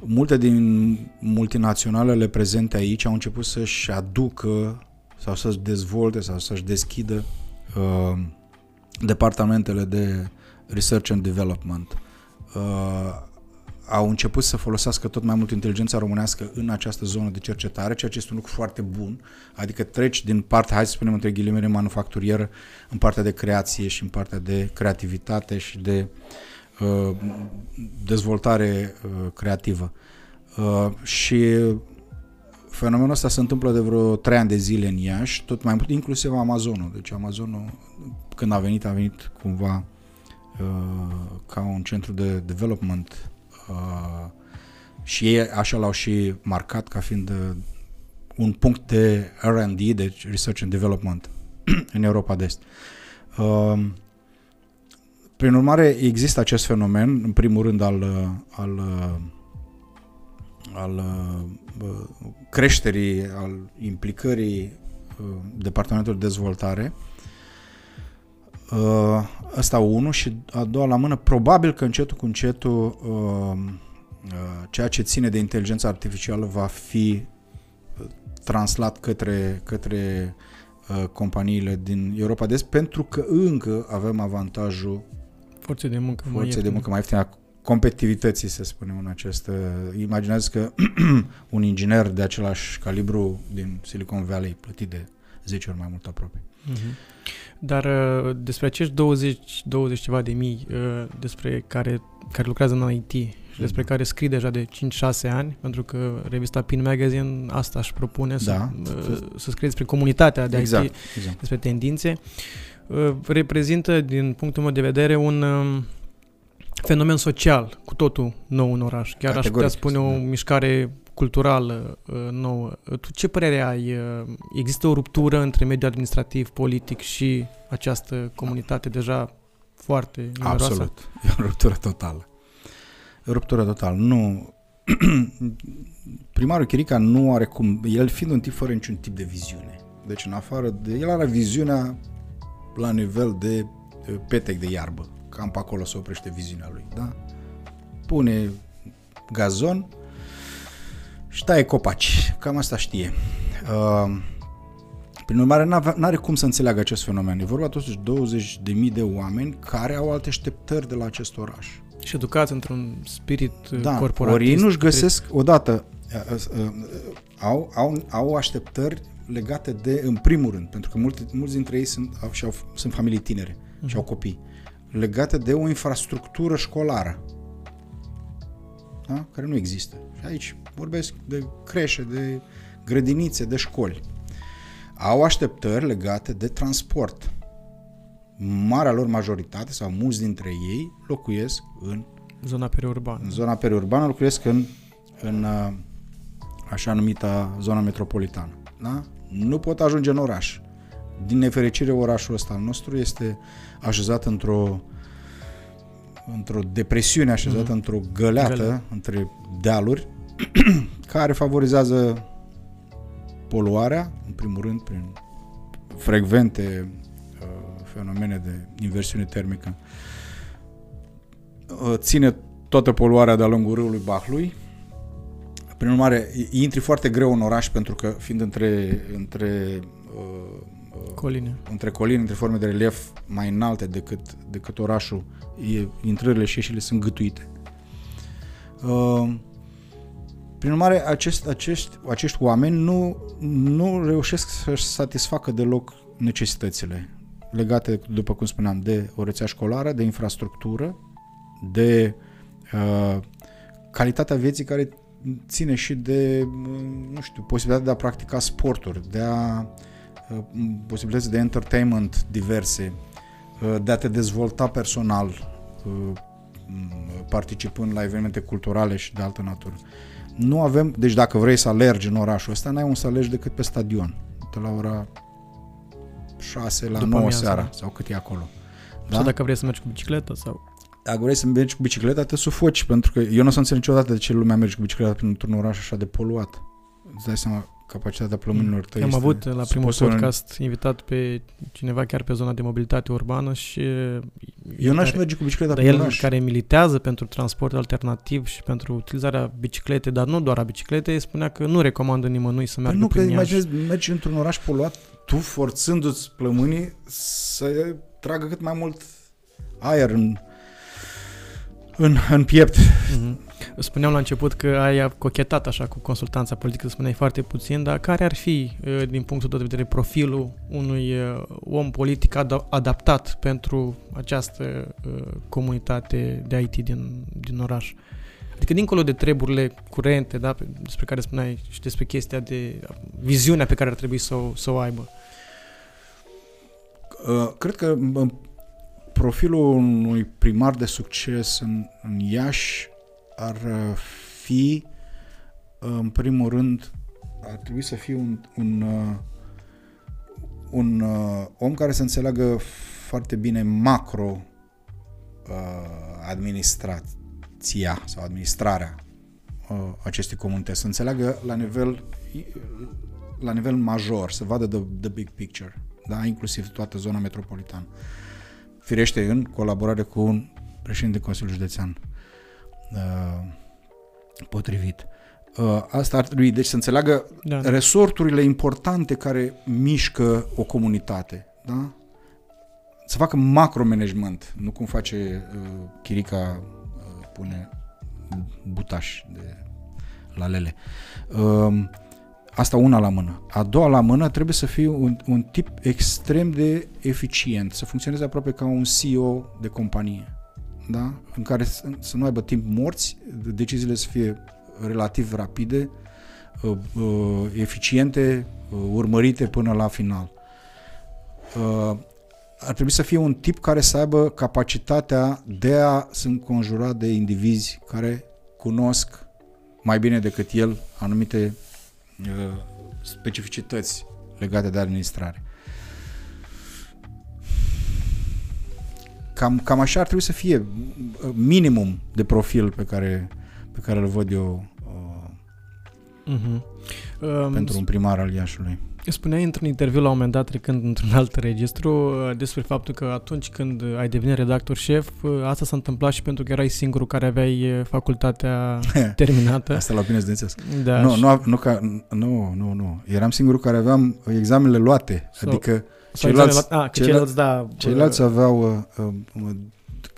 multe din multinaționalele prezente aici au început să-și aducă sau să-și dezvolte sau să-și deschidă uh, departamentele de research and development. Uh, au început să folosească tot mai mult inteligența românească în această zonă de cercetare, ceea ce este un lucru foarte bun, adică treci din partea, hai să spunem între ghilimele, manufacturieră în partea de creație și în partea de creativitate și de uh, dezvoltare uh, creativă. Uh, și fenomenul ăsta se întâmplă de vreo trei ani de zile în Iași, tot mai mult, inclusiv Amazonul. Deci Amazonul, când a venit, a venit cumva uh, ca un centru de development uh, și ei așa l-au și marcat ca fiind uh, un punct de R&D, deci Research and Development, în Europa de Est. Uh, prin urmare, există acest fenomen, în primul rând, al, uh, al, uh, al uh, creșterii, al implicării uh, Departamentului de Dezvoltare. Uh, Asta unul și a doua la mână, probabil că încetul cu încetul uh, uh, ceea ce ține de inteligența artificială va fi uh, translat către, către uh, companiile din Europa de Est, pentru că încă avem avantajul Forțe de muncă mai forței de ieftine. muncă mai ieftine, a competitivității, să spunem, în acest... uh, Imaginează că un inginer de același calibru din Silicon Valley, plătit de 10 ori mai mult aproape. Mhm. Dar uh, despre acești 20, 20 ceva de mii uh, despre care, care lucrează în IT și despre Mhm. care scrii deja de 5-6 ani, pentru că revista Pin Magazine asta își propune să, Da. uh, să scrie despre comunitatea de exact, IT, exact. despre tendințe, uh, reprezintă, din punctul meu de vedere, un um, fenomen social cu totul nou în oraș. Chiar aș putea Categoric, spune o da. mișcare culturală uh, nouă. Tu ce părere ai? Uh, există o ruptură între mediul administrativ, politic și această comunitate deja foarte numeroasă? Absolut. E o ruptură totală. E o ruptură totală. Nu... Primarul Chirica nu are cum... El fiind un tip fără niciun tip de viziune. Deci în afară de... El are viziunea la nivel de petec de iarbă. Cam pe acolo se oprește viziunea lui. Da? Pune gazon, și taie copaci. Cam asta știe. Uh, prin urmare, nu are cum să înțeleagă acest fenomen. E vorba totuși 20.000 de oameni care au alte așteptări de la acest oraș. Și educați într-un spirit da, corporatist. Ori ei nu-și găsesc, odată, uh, uh, uh, au, au, au așteptări legate de, în primul rând, pentru că mulți, mulți dintre ei sunt, au, și au, sunt familii tinere uh-huh. și au copii, legate de o infrastructură școlară da? care nu există. Și aici vorbesc de creșe, de grădinițe, de școli. Au așteptări legate de transport. Marea lor majoritate sau mulți dintre ei locuiesc în zona periurbană. În zona periurbană locuiesc în, în uh, așa numita zona metropolitană. Da? Nu pot ajunge în oraș. Din nefericire, orașul ăsta al nostru este așezat într-o într-o depresiune așezată mm-hmm. într-o găleată Găle. între dealuri care favorizează poluarea, în primul rând, prin frecvente uh, fenomene de inversiune termică. Uh, ține toată poluarea de-a lungul râului Bahlui. Prin urmare, intri foarte greu în oraș pentru că fiind între, între uh, coline. între coline, între forme de relief mai înalte decât, decât orașul, e, intrările și ieșirile sunt gătuite. Uh, prin urmare, acest, acești, acești oameni nu, nu reușesc să-și satisfacă deloc necesitățile legate, după cum spuneam, de o rețea școlară, de infrastructură, de uh, calitatea vieții care ține și de, nu știu, posibilitatea de a practica sporturi, de a uh, posibilități de entertainment diverse, uh, de a te dezvolta personal, uh, participând la evenimente culturale și de altă natură. Nu avem, deci dacă vrei să alergi în orașul ăsta, n-ai un să alergi decât pe stadion, de la ora 6 la După 9 seara sau cât e acolo. Da? Sau dacă vrei să mergi cu bicicleta sau... Dacă vrei să mergi cu bicicleta, te sufoci, pentru că eu nu o să înțeleg niciodată de ce lumea merge cu bicicleta printr-un oraș așa de poluat. Îți dai seama, capacitatea plămânilor tăi Am avut la primul podcast în... invitat pe cineva chiar pe zona de mobilitate urbană și... Eu n-aș merge cu bicicleta pe el oraș. care militează pentru transport alternativ și pentru utilizarea bicicletei, dar nu doar a bicicletei, spunea că nu recomandă nimănui să meargă păi nu, prin că imaginezi, mergi într-un oraș poluat, tu forțându-ți plămânii să tragă cât mai mult aer în, în, în piept. Mm-hmm. Spuneam la început că ai cochetat așa cu consultanța politică, spuneai foarte puțin, dar care ar fi, uh, din punctul tău de vedere, profilul unui uh, om politic ad- adaptat pentru această uh, comunitate de IT din, din oraș? Adică dincolo de treburile curente, da, despre care spuneai și despre chestia de viziunea pe care ar trebui să o, să o aibă. Uh, cred că profilul unui primar de succes în, în Iași ar uh, fi, uh, în primul rând, ar trebui să fie un, un, uh, un om care să înțeleagă foarte bine macro administrația sau administrarea acestei comunități, să înțeleagă la nivel la nivel major, să vadă the, the big picture, da? inclusiv toată zona metropolitană. Firește în colaborare cu un președinte de Consiliul Județean Uh, potrivit. Uh, asta ar trebui, deci să înțeleagă da. resorturile importante care mișcă o comunitate, da? Să facă macromanagement, nu cum face uh, Chirica, uh, pune butaș de la lele. Uh, asta una la mână. A doua la mână trebuie să fie un, un tip extrem de eficient, să funcționeze aproape ca un CEO de companie da? în care să, să nu aibă timp morți, deciziile să fie relativ rapide, uh, uh, eficiente, uh, urmărite până la final. Ar trebui să fie un tip care să aibă capacitatea de a se înconjura de indivizi care cunosc mai bine decât el anumite uh, specificități legate de administrare. Cam, cam așa ar trebui să fie uh, minimum de profil pe care, pe care îl văd eu uh, uh-huh. um, pentru un primar al Iașului. Spuneai într-un interviu la un moment dat, trecând într-un alt registru, uh, despre faptul că atunci când ai devenit redactor șef, uh, asta s-a întâmplat și pentru că erai singurul care aveai uh, facultatea terminată. asta la bine studențesc. Da, nu, și... nu, nu, ca, nu, nu, nu. Eram singurul care aveam examenele luate. So, adică ceilalți, a, că ceilalți, da, ceilalți aveau, uh, uh,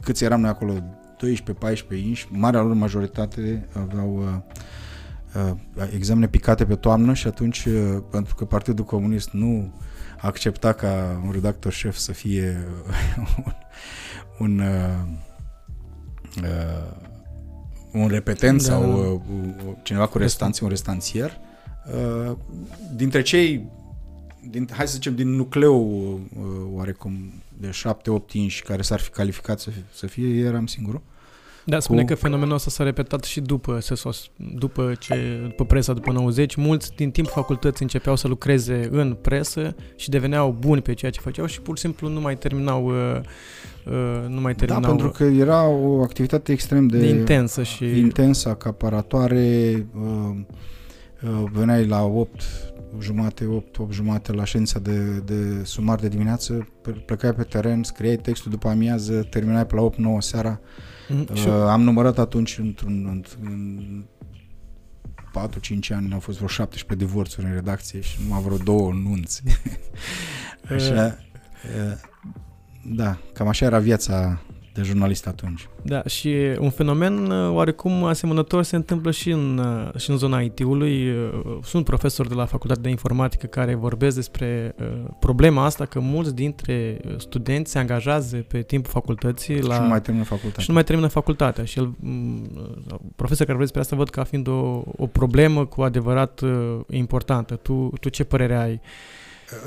câți eram noi acolo, 12, 14 inși, marea lor majoritate aveau uh, Uh, examene picate pe toamnă și atunci, uh, pentru că Partidul Comunist nu accepta ca un redactor șef să fie un, un, uh, uh, un repetent da. sau uh, cineva cu restanție, un restanțier, uh, dintre cei din, hai să zicem, din nucleu uh, oarecum de 7-8 inși care s-ar fi calificat să, fie, să fie, eram singurul. Da, spune cu... că fenomenul ăsta s-a repetat și după SESOS, după, ce, după presa după 90. Mulți din timp facultăți începeau să lucreze în presă și deveneau buni pe ceea ce făceau și pur și simplu nu mai terminau uh, uh, nu mai da, terminau. Da, pentru că era o activitate extrem de, de intensă și intensă, acaparatoare. Uh, uh, veneai la 8 jumate, 8, 8 jumate la ședința de, de sumar de dimineață, plecai pe teren, scriai textul după amiază, terminai pe la 8-9 seara. Mm, uh, am numărat atunci într-un, într-un 4-5 ani au fost vreo 17 divorțuri în redacție și numai vreo două nunți. așa, uh, da, cam așa era viața de jurnalist atunci. Da, și un fenomen uh, oarecum asemănător se întâmplă și în, uh, și în zona IT-ului. Uh, sunt profesori de la Facultatea de Informatică care vorbesc despre problema asta că mulți dintre studenți se angajează pe timpul facultății la... Și nu mai termină facultatea. Și nu mai termină facultatea. Și el, profesor care vorbesc despre asta, văd ca fiind o, o problemă cu adevărat importantă. Tu, tu ce părere ai?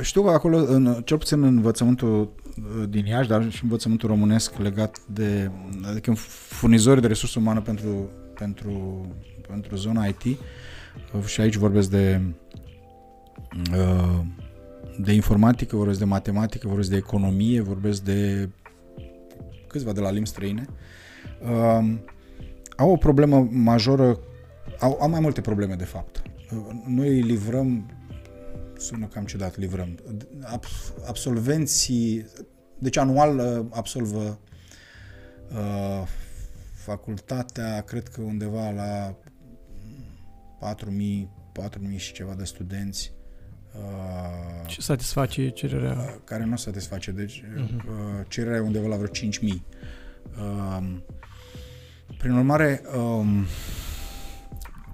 Știu că acolo, în, cel puțin în învățământul din Iași, dar și învățământul românesc legat de, adică furnizori de resurse umană pentru, pentru, pentru zona IT și aici vorbesc de uh, de informatică, vorbesc de matematică, vorbesc de economie, vorbesc de câțiva de la limbi străine, uh, au o problemă majoră, au, au mai multe probleme de fapt. Uh, noi livrăm sună cam ciudat, livrăm. Absolvenții, deci anual uh, absolvă uh, facultatea, cred că undeva la 4.000, 4.000 și ceva de studenți. Uh, Ce satisface cererea? Uh, care nu satisface, deci uh-huh. uh, cererea e undeva la vreo 5.000. Uh, prin urmare, um,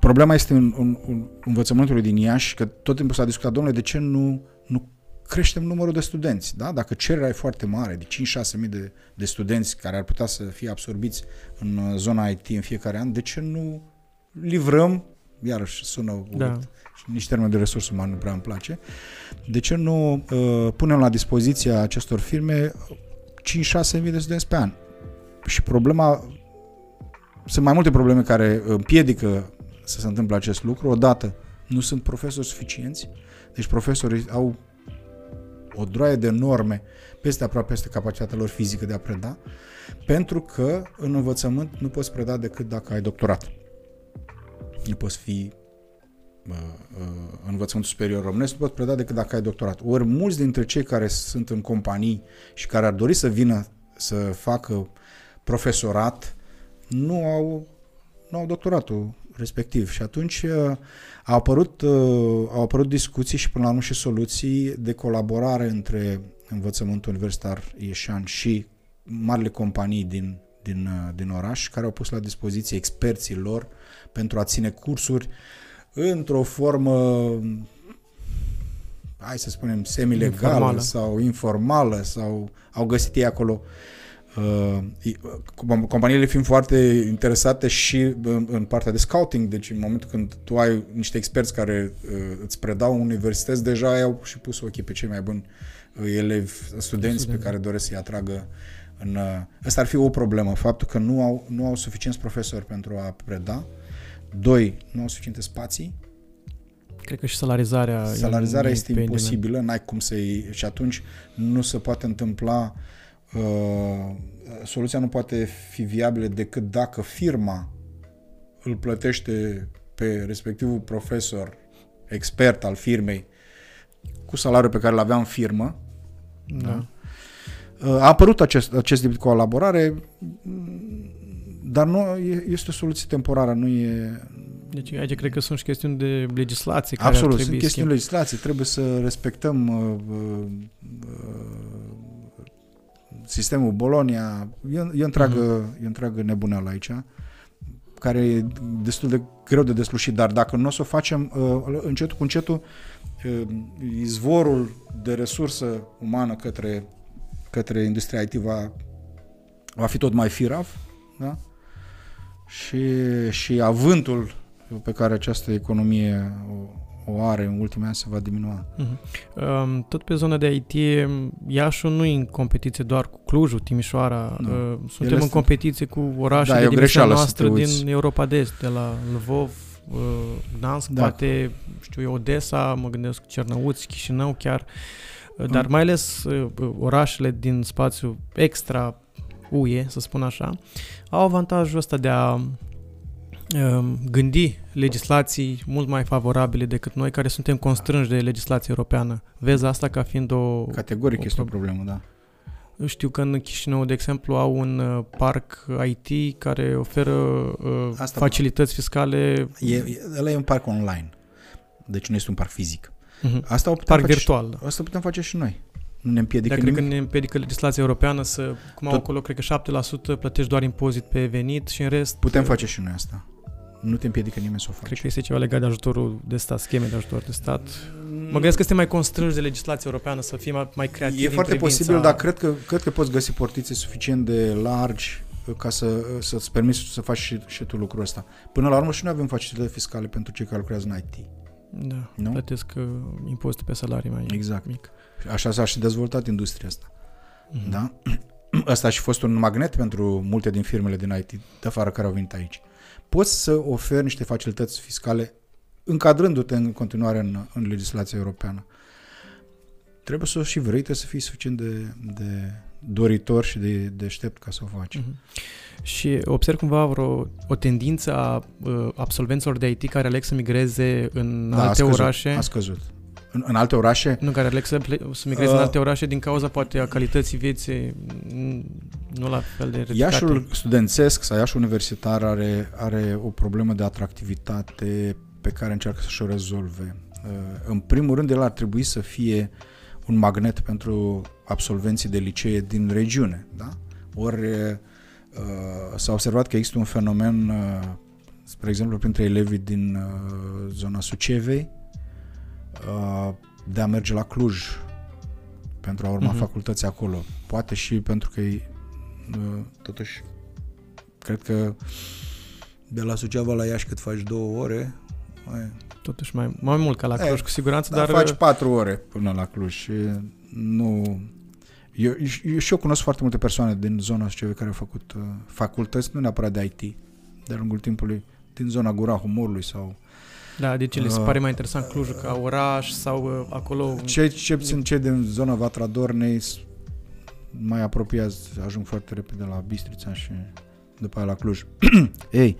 Problema este în, în, în învățământul din Iași, că tot timpul s-a discutat, domnule, de ce nu, nu creștem numărul de studenți? Da? Dacă cererea e foarte mare, de 5-6 mii de, de studenți care ar putea să fie absorbiți în uh, zona IT în fiecare an, de ce nu livrăm, iarăși sună urât, da. și nici termenul de resurse umane nu prea îmi place, de ce nu uh, punem la dispoziția acestor firme 5-6 mii de studenți pe an? Și problema sunt mai multe probleme care împiedică să se întâmple acest lucru. Odată, nu sunt profesori suficienți, deci profesorii au o droaie de norme peste aproape peste capacitatea lor fizică de a preda, pentru că în învățământ nu poți preda decât dacă ai doctorat. Nu poți fi uh, uh, învățământul superior românesc, nu poți preda decât dacă ai doctorat. Ori mulți dintre cei care sunt în companii și care ar dori să vină să facă profesorat, nu au, nu au doctoratul respectiv. Și atunci uh, au apărut, uh, au apărut discuții și până la urmă și soluții de colaborare între învățământul universitar ieșan și marile companii din, din, uh, din oraș care au pus la dispoziție experții lor pentru a ține cursuri într-o formă hai să spunem semi-legală informală. sau informală sau au găsit ei acolo uh, companiile fiind foarte interesate și în, în partea de scouting, deci în momentul când tu ai niște experți care uh, îți predau universități, deja au și pus ochii pe cei mai buni uh, elevi, studenți Student. pe care doresc să-i atragă în... Uh, asta ar fi o problemă, faptul că nu au, nu au suficienți profesori pentru a preda Doi, nu au suficiente spații. Cred că și salarizarea... Salarizarea este imposibilă, n-ai cum să iei și atunci nu se poate întâmpla uh, soluția nu poate fi viabilă decât dacă firma îl plătește pe respectivul profesor, expert al firmei, cu salariul pe care îl avea în firmă. Da. da? A apărut acest, acest tip de colaborare, dar nu este o soluție temporară, nu e... Deci aici cred că sunt și chestiuni de legislație care Absolut, sunt chestiuni de legislație. Trebuie să respectăm uh, uh, sistemul Bolonia. E, e, întreagă, uh-huh. e întreagă nebuneală aici care e destul de greu de deslușit, dar dacă nu o să o facem uh, încetul cu încetul, uh, izvorul de resursă umană către, către industria IT va, va fi tot mai firav da? și, și avântul pe care această economie o are în ultimii ani se va diminua. Uh-huh. Tot pe zona de IT, Iașu nu e în competiție doar cu Clujul, Timișoara. Nu. Uh, suntem Ele în competiție cu orașele da, din noastră din Europa de Est, de la Lvov, uh, Gdansk, da. poate, știu eu, Odessa, mă gândesc Cernăuți, Chișinău chiar, uh, dar mai ales orașele din spațiu extra UE, să spun așa, au avantajul ăsta de a Ehm, gândi legislații mult mai favorabile decât noi, care suntem constrânși de legislație europeană. Vezi asta ca fiind o... Categoric o, este o problemă, da. Știu că în Chișinău, de exemplu, au un uh, parc IT care oferă uh, asta facilități fiscale. E, ăla e un parc online, deci nu este un parc fizic. Uh-huh. Asta o parc face virtual. Și, asta putem face și noi. Nu ne împiedică Dar cred că ne împiedică legislația europeană să, cum au acolo, cred că 7% plătești doar impozit pe venit și în rest... Putem face și noi asta nu te împiedică nimeni să o faci. Cred că este ceva legat de ajutorul de stat, scheme de ajutor de stat. Mă gândesc că este mai constrânși de legislația europeană să fie mai, mai creativ. E foarte posibil, dar cred că, cred că poți găsi portițe suficient de largi ca să, să-ți permiți să faci și, și tu lucrul ăsta. Până la urmă și noi avem facilități fiscale pentru cei care lucrează în IT. Da, nu? plătesc uh, impozitul pe salarii mai exact. mic. Așa s-a și dezvoltat industria asta. Mm-hmm. Da? Asta a și fost un magnet pentru multe din firmele din IT, de afară care au venit aici poți să oferi niște facilități fiscale încadrându-te în continuare în, în legislația europeană. Trebuie să o și vrei, trebuie să fii suficient de, de doritor și de deștept ca să o faci. Uh-huh. Și observ cumva vreo, o tendință a uh, absolvenților de IT care aleg să migreze în da, alte a scăzut, orașe? a scăzut în, în alte orașe. Nu, care aleg să, ple- să migreze uh, în alte orașe din cauza poate a calității vieții nu la fel de ridicate. Iașul studențesc sau Iașul universitar are, are o problemă de atractivitate pe care încearcă să-și o rezolve. Uh, în primul rând, el ar trebui să fie un magnet pentru absolvenții de licee din regiune. Da? Ori uh, s-a observat că există un fenomen, uh, spre exemplu, printre elevii din uh, zona Sucevei, Uh, de a merge la Cluj pentru a urma uh-huh. facultății acolo. Poate și pentru că e, uh, totuși cred că de la Suceava la Iași cât faci două ore mai... Totuși mai, mai mult ca la Cluj, e, cu siguranță, dar... dar... faci patru ore până la Cluj și nu... Eu, eu și eu cunosc foarte multe persoane din zona Suceava care au făcut uh, facultăți, nu neapărat de IT, de-a lungul timpului, din zona Gura Humorului sau da, deci le se pare mai interesant Clujul ca oraș sau uh, acolo... Cei, ce sunt cei din zona Vatra Dornei mai apropiați, ajung foarte repede la Bistrița și după aia la Cluj. Ei,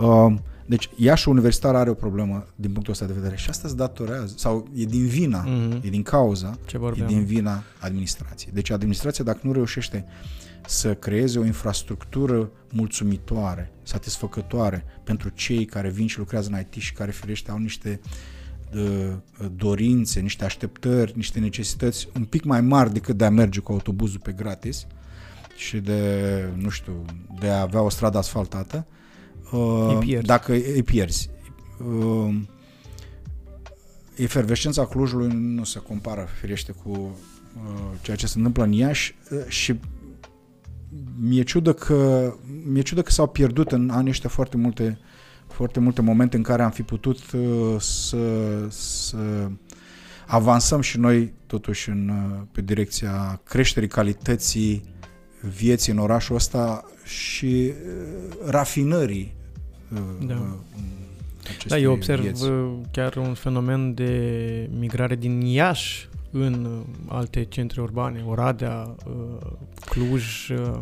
uh, deci Iașul Universitar are o problemă din punctul ăsta de vedere și asta se datorează, sau e din vina, mm-hmm. e din cauza, Ce e din vina administrației. Deci administrația dacă nu reușește să creeze o infrastructură mulțumitoare, satisfăcătoare pentru cei care vin și lucrează în IT și care firește au niște uh, dorințe, niște așteptări, niște necesități un pic mai mari decât de a merge cu autobuzul pe gratis și de, nu știu, de a avea o stradă asfaltată, uh, îi pierzi. dacă îi pierzi. Uh, efervescența Clujului nu se compară, firește, cu uh, ceea ce se întâmplă în Iași uh, și mi-e ciudă că, mi-e ciudă că s-au pierdut în anii ăștia foarte multe, foarte multe momente în care am fi putut uh, să, să avansăm și noi totuși în, uh, pe direcția creșterii calității vieții în orașul ăsta și uh, rafinării da. acestei Da, eu observ vieți. uh, chiar un fenomen de migrare din Iași în uh, alte centre urbane, Oradea, uh, Cluj, uh,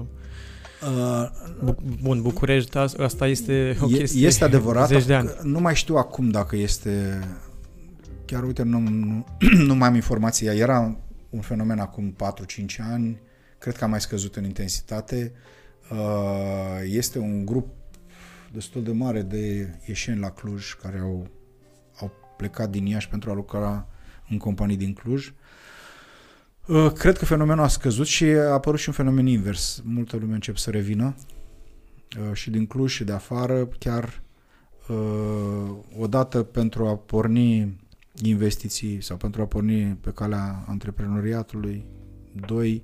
Uh, Bu- bun, București, as- asta este o E- chestie Este adevărat, zeci de ani. că nu mai știu acum dacă este... Chiar uite, nu, nu, nu mai am informația. Era un fenomen acum 4-5 ani, cred că a mai scăzut în intensitate. Uh, Este un grup destul de mare de ieșeni la Cluj care au, au plecat din Iași pentru a lucra în companii din Cluj. Uh, Cred că fenomenul a scăzut și a apărut și un fenomen invers. Multă lume încep să revină uh, și din Cluj și de afară, chiar uh, odată pentru a porni investiții sau pentru a porni pe calea antreprenoriatului, doi,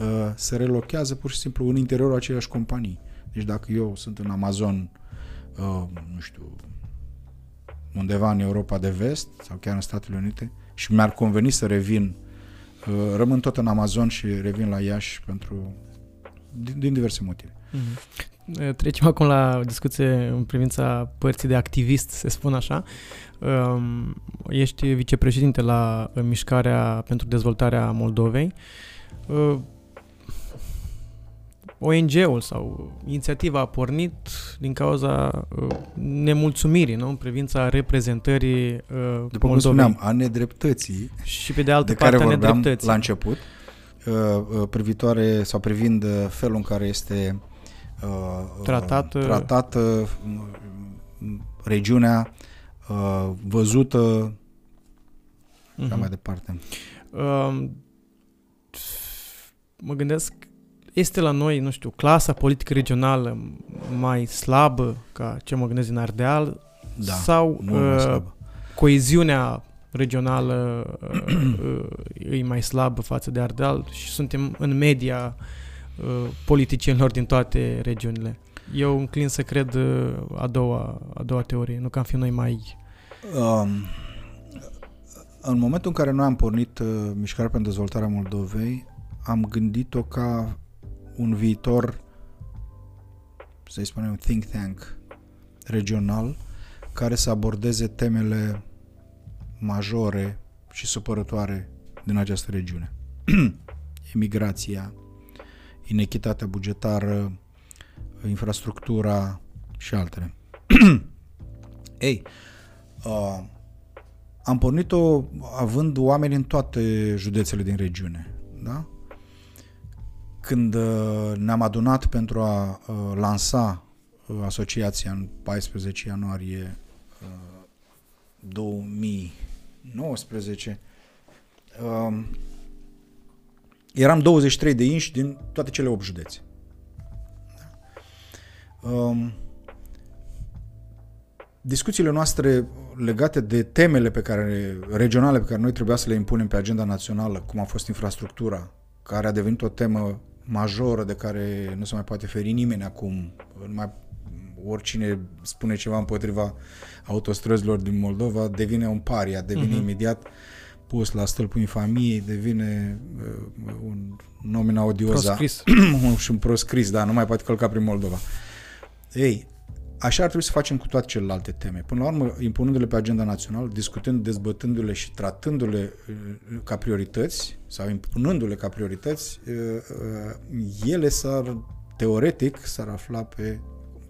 uh, se relochează pur și simplu în interiorul aceleași companii. Deci dacă eu sunt în Amazon, uh, nu știu, undeva în Europa de vest sau chiar în Statele Unite și mi-ar conveni să revin, uh, rămân tot în Amazon și revin la Iași pentru din, din diverse motive. Mhm. Uh, Trecem acum la o discuție în privința părții de activist, se spun așa. Um, Ești vicepreședinte la uh, Mișcarea pentru Dezvoltarea Moldovei. Uh, ONG-ul sau inițiativa a pornit din cauza uh, nemulțumirii nu? în privința reprezentării uh, După cum Moldovei. spuneam, a nedreptății și pe de altă de care parte a vorbeam nedreptății. la început, uh, uh, privitoare sau privind uh, felul în care este uh, Tratată. uh, tratată uh, regiunea, uh, văzută, și așa Mhm. mai departe. Um, mă gândesc, este la noi, nu știu, clasa politică regională mai slabă ca ce mă gândesc din Ardeal Da, sau mult mai uh, slabă. coeziunea regională uh, uh, e mai slabă față de Ardeal și suntem în media uh, politicienilor din toate regiunile. Eu înclin să cred uh, a doua, a doua teorie, nu că am fi noi mai... Um, în momentul în care noi am pornit uh, Mișcarea pentru Dezvoltarea Moldovei, am gândit-o ca un viitor, să-i spunem, think tank regional, care să abordeze temele majore și supărătoare din această regiune. Emigrația, inechitatea bugetară, infrastructura și altele. Ei, uh, am pornit-o având oameni în toate județele din regiune. Da? Când uh, ne-am adunat pentru a uh, lansa uh, asociația în 14 ianuarie uh, 2019, uh, eram 23 de inși din toate cele 8 județe. Da? Um, discuțiile noastre legate de temele pe care, regionale pe care noi trebuia să le impunem pe agenda națională, cum a fost infrastructura, care a devenit o temă majoră de care nu se mai poate feri nimeni acum. Nu mai, oricine spune ceva împotriva autostrăzilor din Moldova devine un paria, devine Mhm. uh-huh. imediat pus la stâlpul infamiei, devine uh, un nomina odioza Proscris. și un proscris, da, nu mai poate călca prin Moldova. Ei, așa ar trebui să facem cu toate celelalte teme. Până la urmă, impunându-le pe agenda națională, discutând, dezbătându-le și tratându-le uh, ca priorități sau impunându-le ca priorități, uh, uh, ele s-ar, teoretic, s-ar afla pe,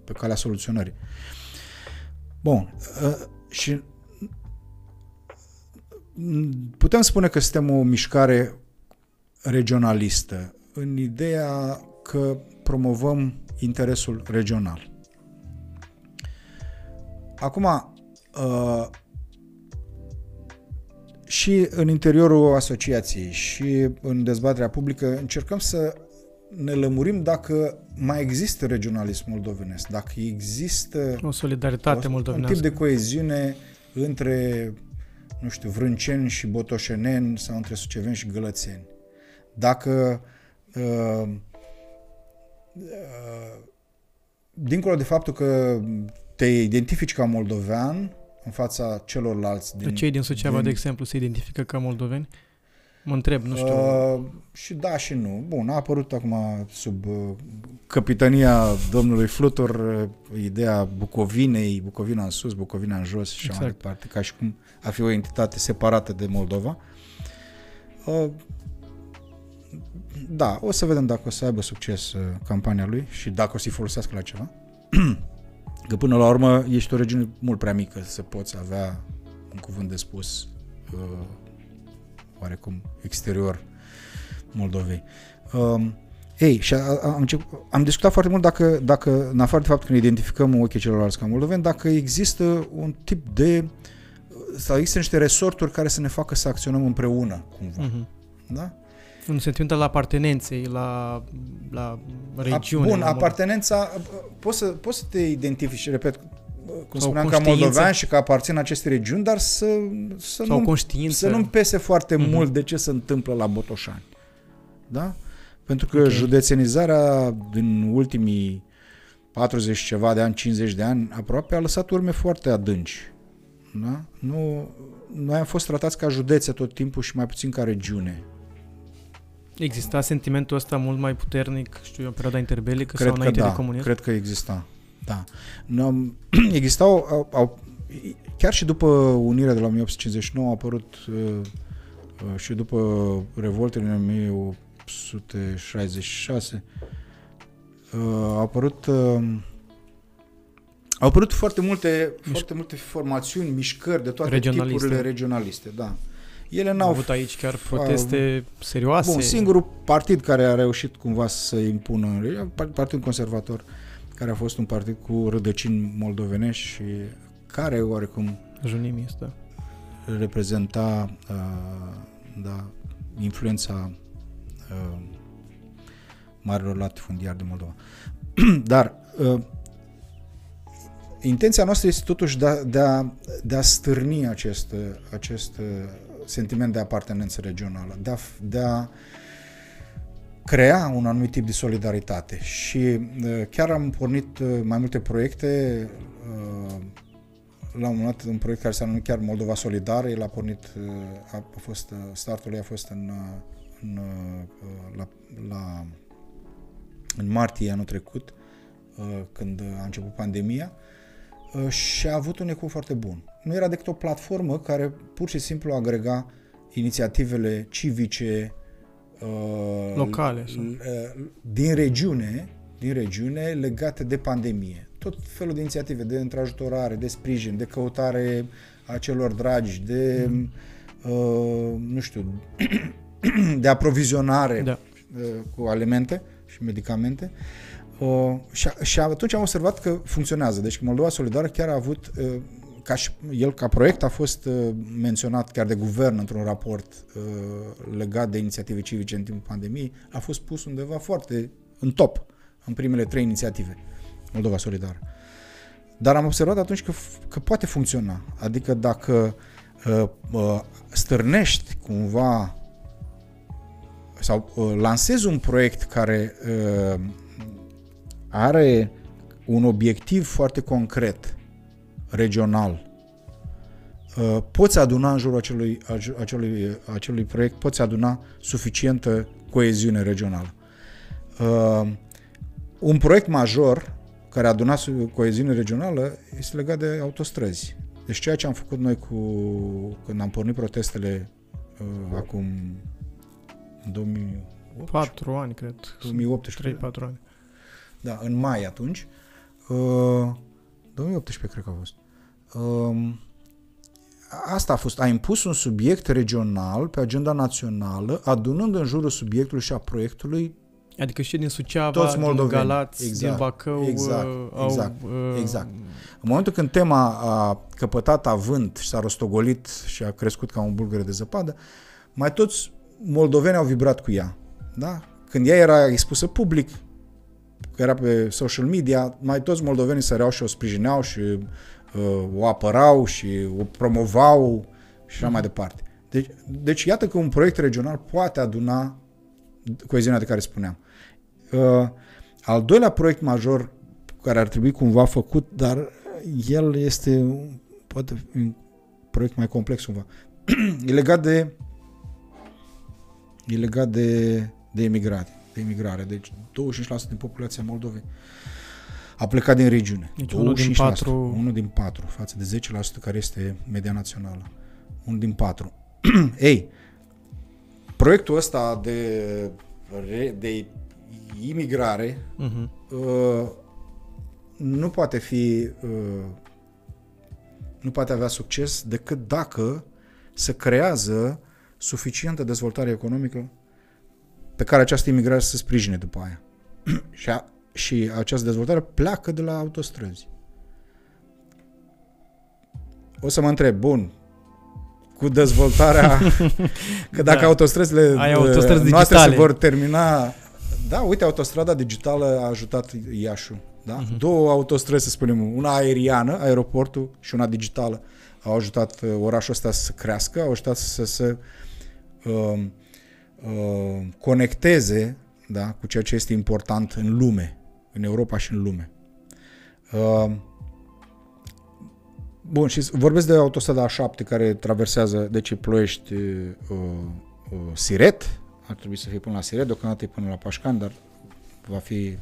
pe calea soluționării. Bun, uh, și putem spune că suntem o mișcare regionalistă în ideea că promovăm interesul regional. Acum, uh, și în interiorul asociației și în dezbaterea publică încercăm să ne lămurim dacă mai există regionalism moldovenesc, dacă există O solidaritate un moldovenească. tip de coeziune între, nu știu, vrânceni și botoșeneni sau între suceveni și gălățeni. Dacă uh, uh, dincolo de faptul că te identifici ca moldovean în fața celorlalți din... Cei din Suceava, din- de exemplu, se identifică ca moldoveni? Mă întreb, nu știu. Uh, și da și nu. Bun, a apărut acum sub uh, capitania domnului Flutur, ideea Bucovinei, Bucovina în sus, Bucovina în jos și așa mai Exact. departe, ca și cum a fi o entitate separată de Moldova. Uh, Da, o să vedem dacă o să aibă succes uh, campania lui și dacă o să-i folosească la ceva. Că până la urmă ești o regiune mult prea mică să poți avea un cuvânt de spus uh, oarecum exterior Moldovei. Um, ei, și a, a, am, început, am discutat foarte mult dacă, dacă, în afară de faptul că ne identificăm ochii celorlalți ca moldoveni, dacă există un tip de sau există niște resorturi care să ne facă să acționăm împreună, cumva. Mhm. Da? Un sentiment al apartenenței la, la regiune. Bun, la mod- apartenența, poți să, poți să te identifici, repet, cum Sau spuneam, ca conștiință. moldovean și că aparțin acestei regiuni, dar să, să Sau nu conștiință. să nu-mi pese foarte Mhm. mult de ce se întâmplă la Botoșani. Da? Pentru că Ok. județenizarea din ultimii 40 ceva de ani, 50 de ani, aproape a lăsat urme foarte adânci. Da? Nu, noi am fost tratați ca județe tot timpul și mai puțin ca regiune. Exista sentimentul ăsta mult mai puternic, știu eu, în perioada interbelică sau Cred că înainte da, de comunism? cred că exista. Da. Nu, existau, au, au, chiar și după unirea de la 1859 a apărut uh, uh, și după revoltele din 1866 uh, au apărut uh, au apărut foarte multe, foarte multe formațiuni, mișcări de toate Regionaliste. tipurile regionaliste, da. Ele Au n-au avut aici chiar proteste serioase. Bun, singurul partid care a reușit cumva să impună, Partidul Conservator, care a fost un partid cu rădăcini moldovenești și care oarecum Junimii ăsta. reprezenta uh, da, influența uh, marilor latifundiari din Moldova. Dar uh, intenția noastră este totuși de a, de a, de a stârni acest, acest uh, sentiment de apartenență regională, de a, de a crea un anumit tip de solidaritate. Și uh, chiar am pornit uh, mai multe proiecte uh, la un moment dat un proiect care s-a numit chiar Moldova Solidară, el a pornit, uh, a, a fost, uh, startul lui a fost în, uh, în, uh, la, la, în martie anul trecut, uh, când a început pandemia. uh, și a avut un ecou foarte bun. Nu era decât o platformă care pur și simplu agrega inițiativele civice uh, Locale, așa. l- uh, din regiune, din regiune legate de pandemie. Tot felul de inițiative de întrajutorare, de sprijin, de căutare a celor dragi, de uh, nu știu, de aprovizionare Da. uh, cu alimente și medicamente. Uh, și, și atunci am observat că funcționează. Deci Moldova Solidară chiar a avut, uh, ca și el ca proiect a fost uh, menționat chiar de guvern într-un raport uh, legat de inițiative civice în timpul pandemiei, a fost pus undeva foarte în top, în primele trei inițiative. Moldova Solidară. Dar am observat atunci că, f- că poate funcționa. Adică dacă uh, uh, stârnești cumva sau uh, lansezi un proiect care uh, are un obiectiv foarte concret, regional, uh, poți aduna în jurul acelui, ace- acelui, acelui proiect, poți aduna suficientă coeziune regională. Uh, un proiect major care a adunat su- coeziune regională este legat de autostrăzi. Deci ceea ce am făcut noi cu când am pornit protestele uh, acum în 2018, Patru ani, cred. 2018 3-4 ani. Da, în mai atunci. Uh, 2018 cred că a fost. Um, asta a fost. A impus un subiect regional pe agenda națională, adunând în jurul subiectului și a proiectului Adică și din Suceava, Toți din moldoveni. Galați, Exact, din Bacău exact, uh, au... exact, uh, exact. În momentul când tema a căpătat avânt și s-a rostogolit și a crescut ca un bulgăre de zăpadă, mai toți moldoveni au vibrat cu ea. Da? Când ea era expusă public, că era pe social media, mai toți moldovenii săreau și o sprijineau și uh, o apărau și o promovau și așa mai departe. Deci, deci iată că un proiect regional poate aduna coeziunea de care spuneam. Uh, al doilea proiect major care ar trebui cumva făcut, dar el este un- poate fi un proiect mai complex cumva. e legat de e legat de, de emigrate. De imigrare. Deci 25% din populația Moldovei a plecat din regiune. Deci unul din patru... Unul din patru, față de 10% care este media națională. Unul din patru. Ei, proiectul ăsta de, de imigrare uh-huh. uh, nu poate fi uh, nu poate avea succes decât dacă se creează suficientă dezvoltare economică pe care această imigrare să se sprijine după aia. și, a, și această dezvoltare pleacă de la autostrăzi. O să mă întreb, bun, cu dezvoltarea, că dacă da. autostrăzile Ai autostrăzi noastre digitale. se vor termina, da, uite, autostrada digitală a ajutat Iașu, da? Uh-huh. Două autostrăzi, să spunem, una aeriană, aeroportul, și una digitală, au ajutat uh, orașul ăsta să crească, au ajutat să se uh, uh, conecteze da, cu ceea ce este important în lume, în Europa și în lume. Uh, bun, și vorbesc de autostrada A7 care traversează, deci Ploiești, uh, uh, Siret, ar trebui să fie până la Siret, deocamdată e până la Pașcan, dar va fi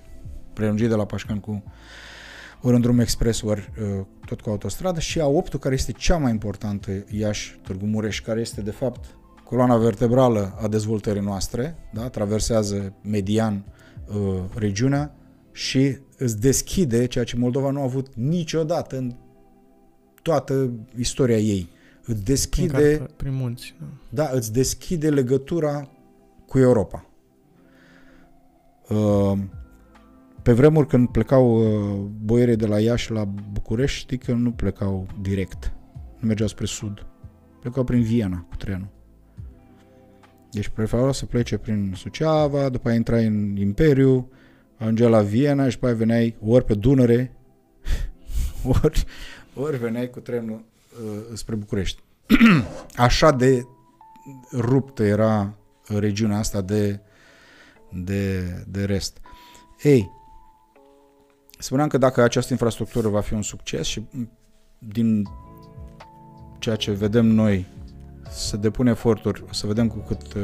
prelungit de la Pașcan cu ori în drum expres, ori uh, tot cu autostradă și a 8 care este cea mai importantă, Iași, Târgu Mureș, care este de fapt coloana vertebrală a dezvoltării noastre, da? traversează median uh, regiunea și îți deschide ceea ce Moldova nu a avut niciodată în toată istoria ei. Îți deschide prin, prin munți. Da. da, îți deschide legătura cu Europa. Uh, pe vremuri când plecau uh, boierii de la Iași la București, știi că nu plecau direct. Nu mergeau spre sud. Plecau prin Viena cu trenul. Deci preferau să plece prin Suceava, după aia intrai în Imperiu, ajungea la Viena și după aia veneai ori pe Dunăre, ori, ori veneai cu trenul uh, spre București. Așa de ruptă era regiunea asta de, de, de rest. Ei, spuneam că dacă această infrastructură va fi un succes și din ceea ce vedem noi să depune eforturi, să vedem cu cât, uh,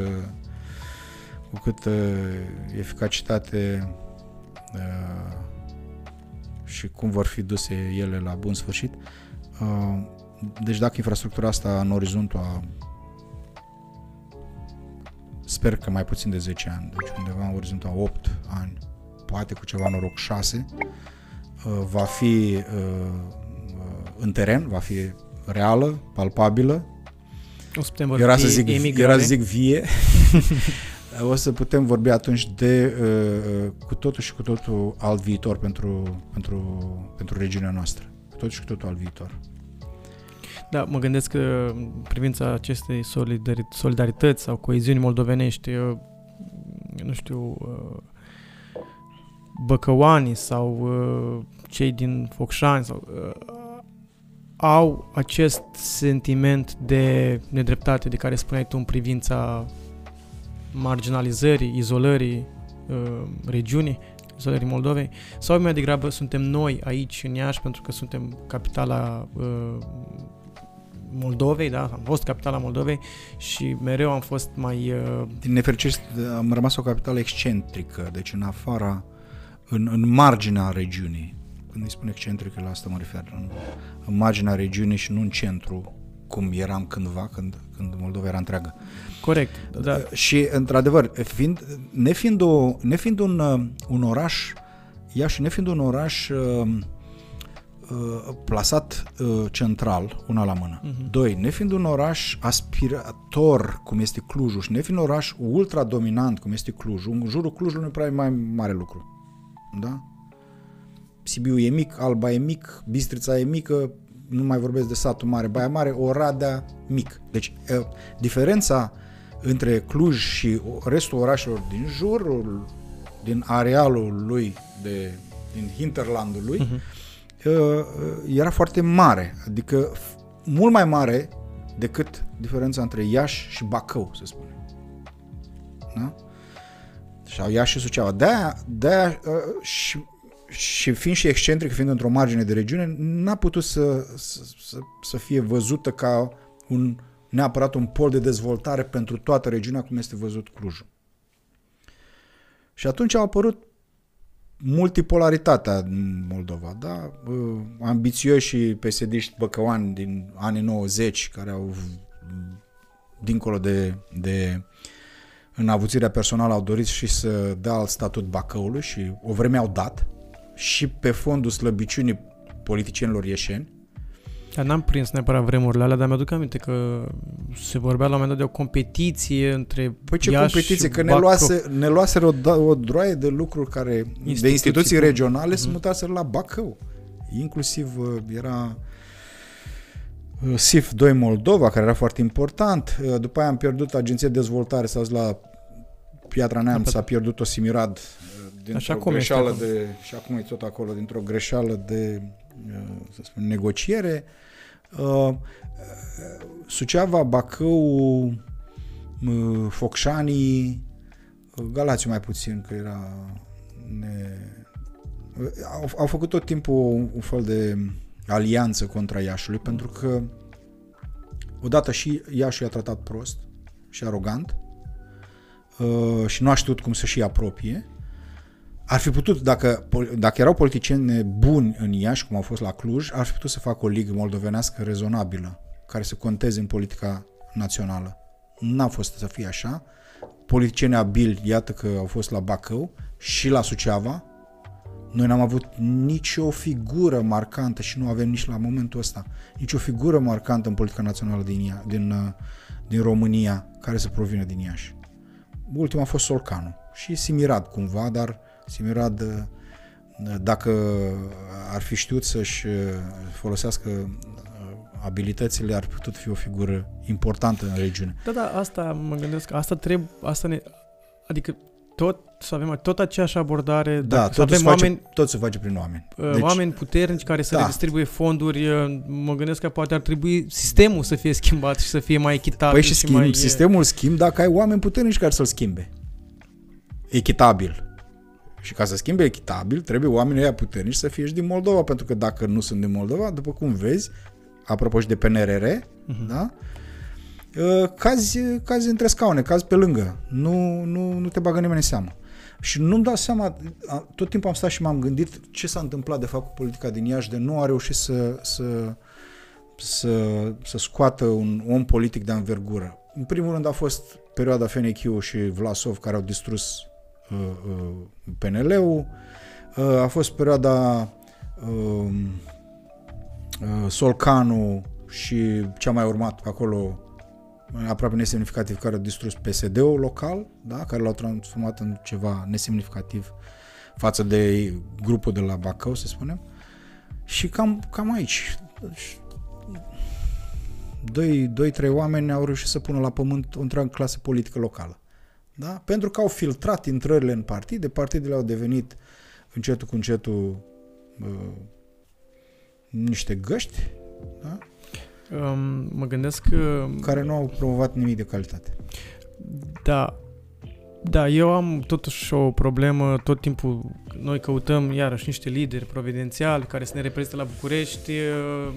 cu cât uh, eficacitate uh, și cum vor fi duse ele la bun sfârșit. Deci dacă infrastructura asta în orizontul a sper că mai puțin de 10 ani, deci undeva în orizontul a 8 ani, poate cu ceva noroc 6, va fi în teren, va fi reală, palpabilă, o să putem vorbi era să zic, emigrare. era să zic vie. o să putem vorbi atunci de uh, cu totul și cu totul alt viitor pentru, pentru, pentru regiunea noastră. Cu totul și cu totul alt viitor. Da, mă gândesc că privința acestei solidarități sau coeziuni moldovenești, uh, nu știu, uh, băcăoanii sau uh, cei din Focșani sau au acest sentiment de nedreptate de care spuneai tu în privința marginalizării, izolării uh, regiunii, izolării Moldovei, sau mai degrabă suntem noi aici în Iași pentru că suntem capitala uh, Moldovei, da, am fost capitala Moldovei și mereu am fost mai... Uh... Din nefericire am rămas o capitală excentrică, deci în afara, în, în marginea regiunii. Când îi spun excentrică, la asta mă refer, în, în marginea regiunii și nu în centru, cum eram cândva, când, când Moldova era întreagă. Corect. Da. Și, într-adevăr, fiind, nefiind, o, nefiind un, un oraș, Iași, nefiind un oraș uh, uh, plasat uh, central, una la mână. Uh-huh. Doi, nefiind un oraș aspirator, cum este Clujul, și nefiind un oraș ultra dominant, cum este Clujul, în jurul Clujului nu prea e mai mare lucru. Da? Sibiu e mic, Alba e mic, Bistrița e mică, nu mai vorbesc de satul mare, Baia Mare, Oradea mic. Deci diferența între Cluj și restul orașelor din jurul, din arealul lui, de, din hinterlandul lui, uh-huh. era foarte mare. Adică mult mai mare decât diferența între Iași și Bacău, să spunem. Da? Sau Iași și Suceava. De-aia, de-aia și și fiind și excentric, fiind într-o margine de regiune, n-a putut să, să, să, să fie văzută ca un neapărat un pol de dezvoltare pentru toată regiunea, cum este văzut Clujul. Și atunci a apărut multipolaritatea în Moldova, da? Ambițioși și pesediști băcăoani din anii 90 care au dincolo de, de în avuțirea personală au dorit și să dea alt statut Bacăului și o vreme au dat și pe fondul slăbiciunii politicienilor ieșeni. Dar n-am prins neapărat vremurile alea, dar mi-aduc aminte că se vorbea la un moment dat de o competiție între Păi ce Iași competiție? și Că ne, Bacău. luase, ne luaseră o, da- o droaie de lucruri care, instituții, de instituții bun. regionale, mm-hmm. se mutaseră la Bacău. Inclusiv uh, era uh, SIF 2 Moldova, care era foarte important. Uh, După aia am pierdut Agenția de Dezvoltare, s-a dus la Piatra Neamț, s-a pierdut-o Simirat uh, dintr-o Așa cum este greșeală acum. de, și acum e tot acolo, dintr-o greșeală de, uh, să spun, negociere. Uh, Suceava, Bacău, uh, Focșanii, uh, Galațiu mai puțin, că era... Ne... uh, Au, au făcut tot timpul un, un fel de alianță contra Iașului, pentru că odată și Iașul i-a tratat prost și arogant uh, și nu a știut cum să și apropie. Ar fi putut, dacă, pol- dacă erau politicieni buni în Iași, cum au fost la Cluj, ar fi putut să facă o ligă moldovenească rezonabilă, care să conteze în politica națională. N-a fost să fie așa. Politicieni abili, iată că au fost la Bacău și la Suceava. Noi n-am avut nicio figură marcantă și nu avem nici la momentul ăsta nicio figură marcantă în politica națională din, Ia, din, uh, din România care să provină din Iași. Ultima a fost Solcanu și Simirad cumva, dar Simirad uh, dacă ar fi știut să-și uh, folosească uh, abilitățile, ar fi putut fi o figură importantă în regiune. Da, da, asta mă gândesc, asta trebuie, asta ne, adică tot să avem tot aceeași abordare, Da, dacă, să tot se, avem face, oameni, tot se face prin oameni. deci, oameni puternici care să da. redistribuie fonduri, uh, mă gândesc că poate ar trebui sistemul să fie schimbat și să fie mai echitabil Păi și schimb, mai... sistemul schimb dacă ai oameni puternici care să-l schimbe. Echitabil. Și ca să schimbe echitabil, trebuie oamenii ăia puternici să fie și din Moldova, pentru că dacă nu sunt din Moldova, după cum vezi, apropo și de PNRR, uh-huh. da? Uh, Cazi, cazi între scaune, cazi pe lângă. Nu, nu, nu te bagă nimeni în seamă. Și nu-mi dau seama, a- tot timpul am stat și m-am gândit ce s-a întâmplat de fapt cu politica din Iași de nu a reușit să, să, să, să scoată un om politic de anvergură. În primul rând a fost perioada Fenechiu și Vlasov care au distrus uh, uh, PNL-ul, uh, a fost perioada uh, uh, Solcanu și ce a mai urmat pe acolo aproape nesemnificativ care au distrus PSD-ul local, da? care l-au transformat în ceva nesemnificativ față de grupul de la Bacău, să spunem. Și cam, cam aici. Deci, Doi, doi, trei oameni au reușit să pună la pământ o întreagă clasă politică locală. Da? Pentru că au filtrat intrările în partide, partidele au devenit încetul cu încetul uh, niște găști da? Um, mă gândesc că... care nu au promovat nimic de calitate. Da, da, eu am totuși o problemă, tot timpul noi căutăm iarăși niște lideri providențiali care să ne reprezinte la București, uh,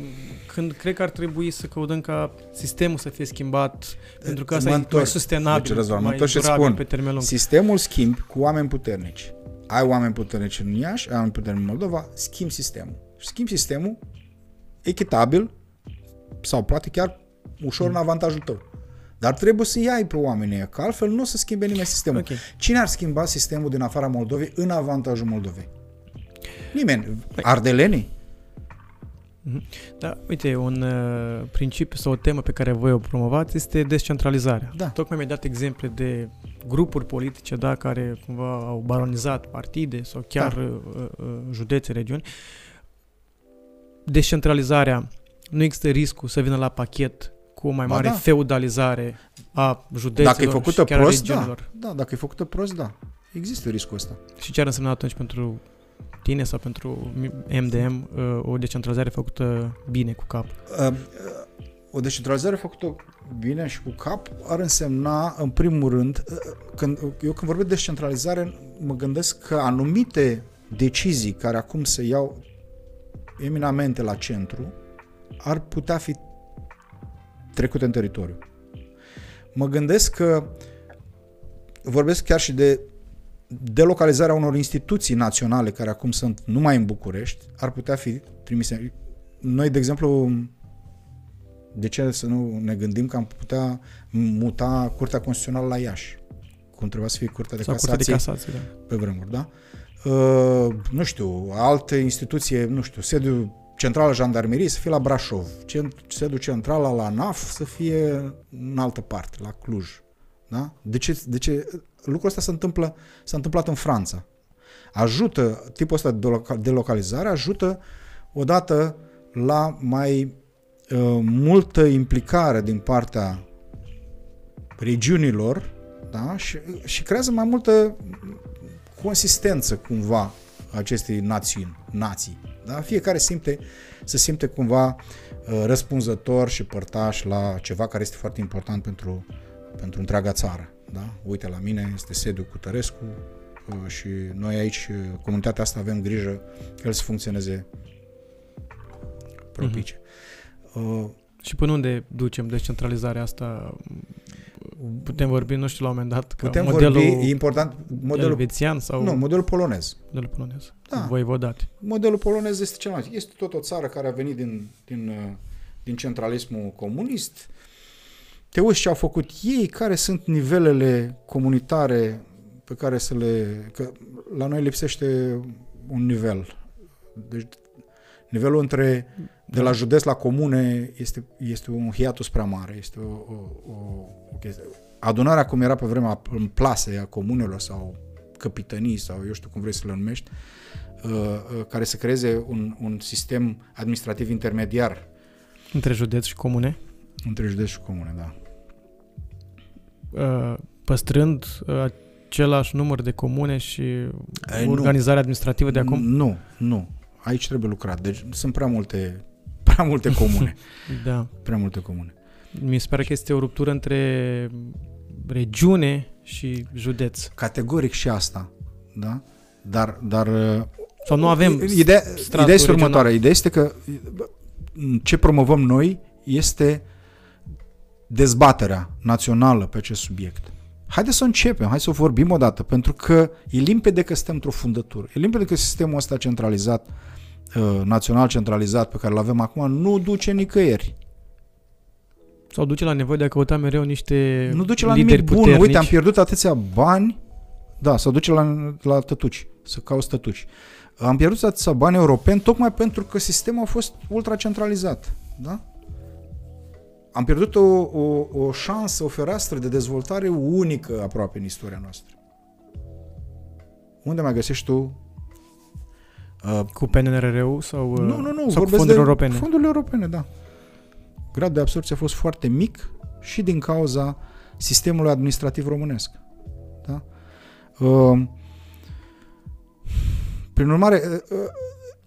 când cred că ar trebui să căutăm ca sistemul să fie schimbat, pentru că asta Mă e mai întorc. sustenabil, Deci, Răzvan, mă mai întorc și durabil spun, pe termen lung. Sistemul schimbi cu oameni puternici. Ai oameni puternici în Iași, ai oameni puternici în Moldova, schimbi sistemul. Și schimbi sistemul echitabil sau poate chiar ușor în avantajul tău. Dar trebuie să iei pe oamenii ăia, că altfel nu o să schimbe nimeni sistemul. Ok. Cine ar schimba sistemul din afara Moldovei în avantajul Moldovei? Nimeni. Păi- Ardelenii? Da, uite, un uh, principiu sau o temă pe care voi o promovați este descentralizarea. Da. Tocmai mi-ai dat exemple de grupuri politice, da, care cumva au baronizat partide sau chiar Da. uh, uh, județe, regiuni. Descentralizarea, nu există riscul să vină la pachet cu o mai Ba mare da. feudalizare a județelor Dacă e făcută și chiar a prost, da. regiunilor. da. dacă e făcută prost, da. Există riscul ăsta. Și ce ar însemna atunci pentru tine sau pentru MDM uh, o descentralizare făcută bine cu cap? Uh, uh, o descentralizare făcută bine și cu cap ar însemna, în primul rând, uh, când, eu când vorbesc de descentralizare, mă gândesc că anumite decizii care acum se iau eminamente la centru ar putea fi trecute în teritoriu. Mă gândesc că vorbesc chiar și de delocalizarea unor instituții naționale care acum sunt numai în București ar putea fi trimise. Noi, de exemplu, de ce să nu ne gândim că am putea muta Curtea Constituțională la Iași? Cum trebuia să fie Curtea de Sau Casație, curtea de casație, da. pe vremuri, da? Uh, nu știu, alte instituție, nu știu, sediul centrala jandarmeriei să fie la Brașov, cent- sediul central la NAF să fie în altă parte, la Cluj. Da? De ce, de ce? Lucrul ăsta se întâmplă, s-a întâmplat în Franța. Ajută, tipul ăsta de loca- de localizare ajută odată la mai uh, multă implicare din partea regiunilor da? și, și creează mai multă consistență cumva acestei națiuni, nații. Da? Fiecare simte, se simte cumva uh, răspunzător și părtaș la ceva care este foarte important pentru, pentru întreaga țară. Da? Uite, la mine este sediul Cutărescu uh, și noi aici, uh, comunitatea asta, avem grijă că el să funcționeze propice. Uh, Și până unde ducem descentralizarea asta? Putem vorbi, nu știu, la un moment dat, că putem modelul vorbi, e important, modelul, elvețian sau nu, modelul polonez. modelul polonez? Da. Voivodat. Modelul polonez este cel mai... Este tot o țară care a venit din, din, uh, din centralismul comunist. Te uiți ce au făcut ei, care sunt nivelele comunitare pe care să le... Că la noi lipsește un nivel. Deci nivelul între de la județ la comune este, este un hiatus prea mare. Este o, o, o, o chestie. Adunarea cum era pe vremea în plase a comunelor sau căpitănii sau eu știu cum vrei să le numești, uh, uh, care să creeze un, un sistem administrativ intermediar Între județ și comune, între județ și comune, da. uh, păstrând uh, același număr de comune și Ei, nu. organizarea administrativă de acum? Nu, nu. Aici trebuie lucrat. Deci sunt prea multe, prea multe comune. Da. prea multe comune. Mi se pare că este o ruptură între regiune și județ. Categoric și asta, da? Dar, dar uh, Sau nu avem ideea, stratul ideea este regional. următoarea. Ideea este că bă, ce promovăm noi este dezbaterea națională pe acest subiect. Haideți să începem, hai să o vorbim odată, pentru că e limpede că suntem într-o fundătură. E limpede că sistemul ăsta centralizat, uh, național centralizat pe care îl avem acum, nu duce nicăieri. Sau duce la nevoie de a căuta mereu niște Nu duce la lideri nimic bun. puternici. Uite, am pierdut atâția bani. Da, să duce la, la tătuci, să cauți tătuci. Am pierdut atâția bani europeni tocmai pentru că sistemul a fost ultracentralizat. Da? Am pierdut o, o, o șansă, o fereastră de dezvoltare unică aproape în istoria noastră. Unde mai găsești tu uh, Cu PNRR-ul sau, uh, nu, nu, nu, sau cu vorbesc fonduri de europene? Fondurile europene, da. Gradul de absorpție a fost foarte mic și din cauza sistemului administrativ românesc. Da? Uh, prin urmare, uh, uh,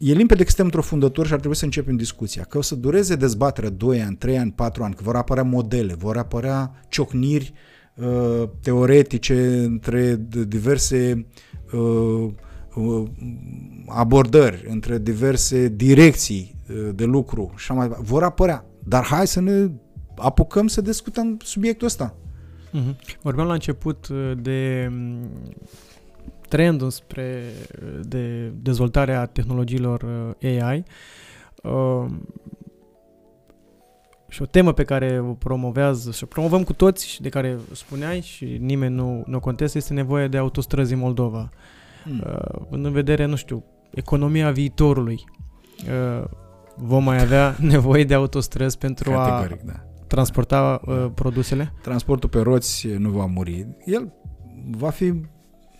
e limpede că suntem într-o fundătură și ar trebui să începem discuția. Că o să dureze dezbaterea 2 ani, 3 ani, 4 ani, că vor apărea modele, vor apărea ciocniri uh, teoretice între d- diverse uh, uh, abordări, între diverse direcții uh, de lucru și așa mai departe. Vor apărea. Dar hai să ne apucăm să discutăm subiectul ăsta. Mhm. Vorbeam la început uh, de mm, trendul spre uh, de dezvoltarea tehnologiilor uh, AI uh, și o temă pe care o promovează și o promovăm cu toți și de care spuneai și nimeni nu, nu o contestă este nevoia de autostrăzi în Moldova. Hmm. Uh, în vedere, nu știu, economia viitorului. Uh, vom mai avea nevoie de autostrăzi pentru a Categoric, da. transporta uh, produsele? Transportul pe roți nu va muri. El va fi,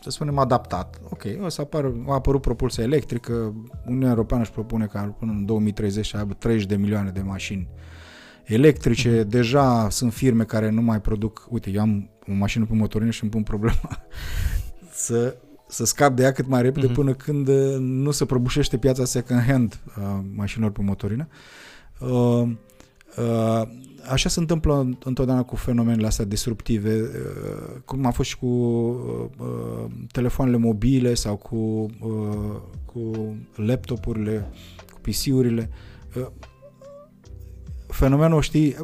să spunem, adaptat. Ok, o să apară, a apărut propulsia electrică, Uniunea Europeană își propune ca până în 2030 să aibă 30 de milioane de mașini electrice. Deja sunt firme care nu mai produc, uite, eu am o mașină pe motorină și îmi pun problema să, să scap de ea cât mai repede Mhm. până când uh, nu se prăbușește piața second hand a mașinilor pe motorină. Uh, uh, așa se întâmplă întotdeauna cu fenomenele astea disruptive, uh, cum a fost și cu uh, uh, telefoanele mobile sau cu, uh, cu laptopurile, cu PC-urile. Uh, Fenomenul, știi,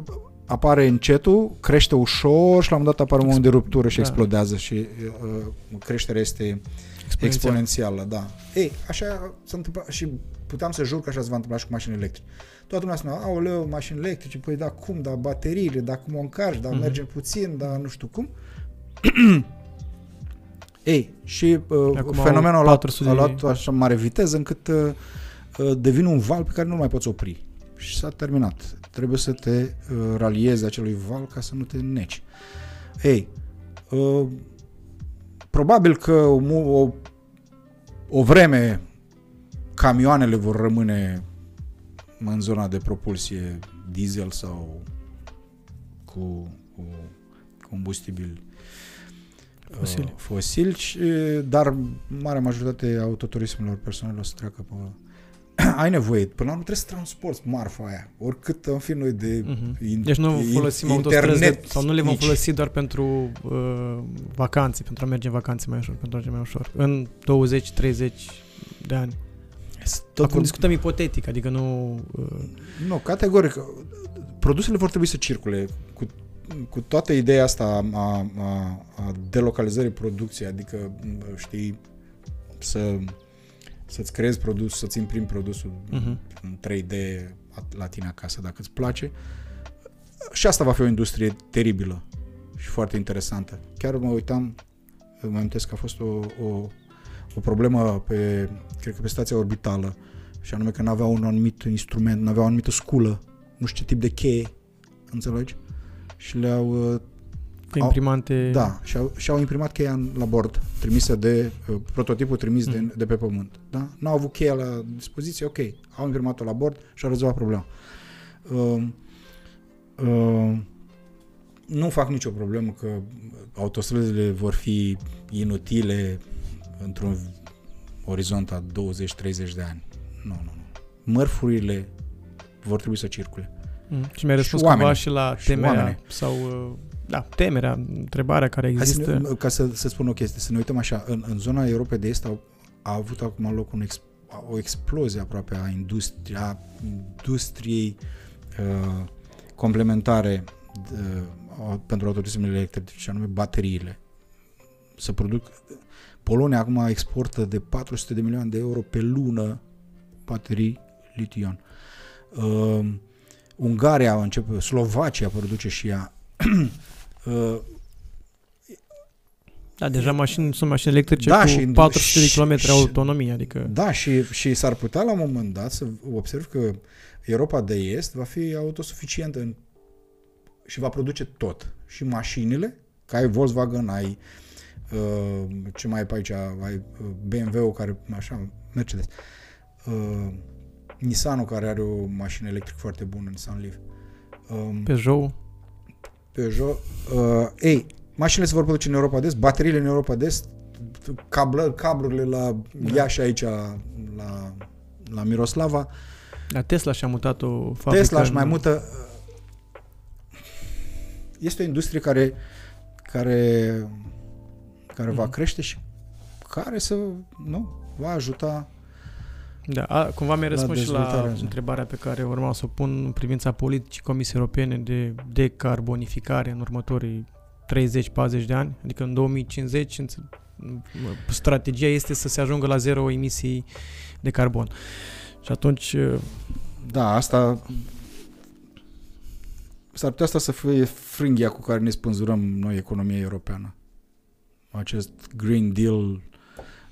apare încetul, crește ușor și la un moment dat apare un moment de ruptură și Da. explodează și uh, creșterea este exponențială, da. Ei, așa s-a întâmplat și puteam să jur că așa se va întâmpla și cu mașini electrice. Toată lumea spunea, aoleu, mașini electrice, păi da, cum, da, bateriile, da, cum o încarci, da, Mhm. merge puțin, da, nu știu cum. Ei, și uh, Acum au fenomenul a luat, 400 a de- luat așa mare viteză încât uh, uh, devine un val pe care nu mai poți opri. Și s-a terminat. Trebuie să te uh, raliezi acelui val ca să nu te neci. Ei, uh, probabil că o, mu- o, o vreme camioanele vor rămâne în zona de propulsie diesel sau cu, cu combustibili Fosili. uh, fosili, și, dar marea majoritate a autoturismelor personale o să treacă pe... Ai nevoie, până la urmă trebuie să transporti marfa aia, oricât am fi noi de Mhm. in, Deci nu in- folosim autostrăzi de, internet sau nu le vom nici. folosi doar pentru uh, vacanțe, pentru a merge în vacanțe mai ușor, pentru a merge mai ușor. În 20-30 de ani. Tot Acum discutăm ipotetic, adică nu... Uh, Nu, categoric. Produsele vor trebui să circule cu, cu toată ideea asta a, a, a, a delocalizării producției, adică, știi, să, să-ți creezi produs, să-ți imprimi produsul Mhm. în 3D la tine acasă, dacă îți place. Și asta va fi o industrie teribilă și foarte interesantă. Chiar mă uitam, mă amintesc că a fost o, o, o problemă pe, cred că pe stația orbitală, și anume că n-avea un anumit instrument, n-avea o anumită sculă, nu știu ce tip de cheie, înțelegi? Și le-au uh, pe Au- imprimante... da, și-au, și-au imprimat cheia în- la bord, trimisă de uh, prototipul trimis de, Mhm. de pe pământ. Da? N-au avut cheia la dispoziție, ok, au imprimat-o la bord și au rezolvat problema. Uh, uh, nu fac nicio problemă că autostrăzile vor fi inutile într-un orizont a 20-30 de ani. Nu, nu, nu. Mărfurile vor trebui să circule. Mm. Și mi-ai răspuns Și cumva oamenii. și la Și temerea oamenii. sau... Uh, da, temerea, întrebarea care Hai să există. ne, ca să, să spun o chestie, să ne uităm așa, în, în zona Europei de Est au, a avut acum loc un ex, o explozie aproape a, industri, a industriei uh, complementare de, a, pentru autoturismele electrice, și anume bateriile. Să produc... Polonia acum exportă de 400 de milioane de euro pe lună baterii lition. Uh, Ungaria a început, Slovacia produce și ea. uh, Da, deja mașini, sunt mașini electrice Da, cu și- 400 de și- km și- autonomie, adică... Da, și, și s-ar putea la un moment dat să observ că Europa de Est va fi autosuficientă în, și va produce tot. Și mașinile, că ai Volkswagen, ai uh, ce mai ai pe aici, ai uh, BMW-ul care, așa, Mercedes, uh, Nissan-ul care are o mașină electrică foarte bună, Nissan Leaf. Um, Peugeot. Peugeot. Uh, ei, mașinile se vor produce în Europa de Est, bateriile în Europa de Est, cablă, cablurile la Da. Iași aici, la, la Miroslava. La Tesla și-a mutat o fabrică. Tesla își în- mai mută... Este o industrie care, care, care va Mhm. crește și care să, nu, va ajuta Da, a, cumva mi-a La răspuns și la dezvoltarea asta. întrebarea pe care urma să o pun în privința politicii Comisiei Europene de decarbonificare în următorii 30-40 de ani, adică în 2050 înțe- strategia este să se ajungă la zero emisii de carbon. Și atunci, Da, asta s-ar putea asta să fie frânghia cu care ne spânzurăm noi economia europeană. Acest Green Deal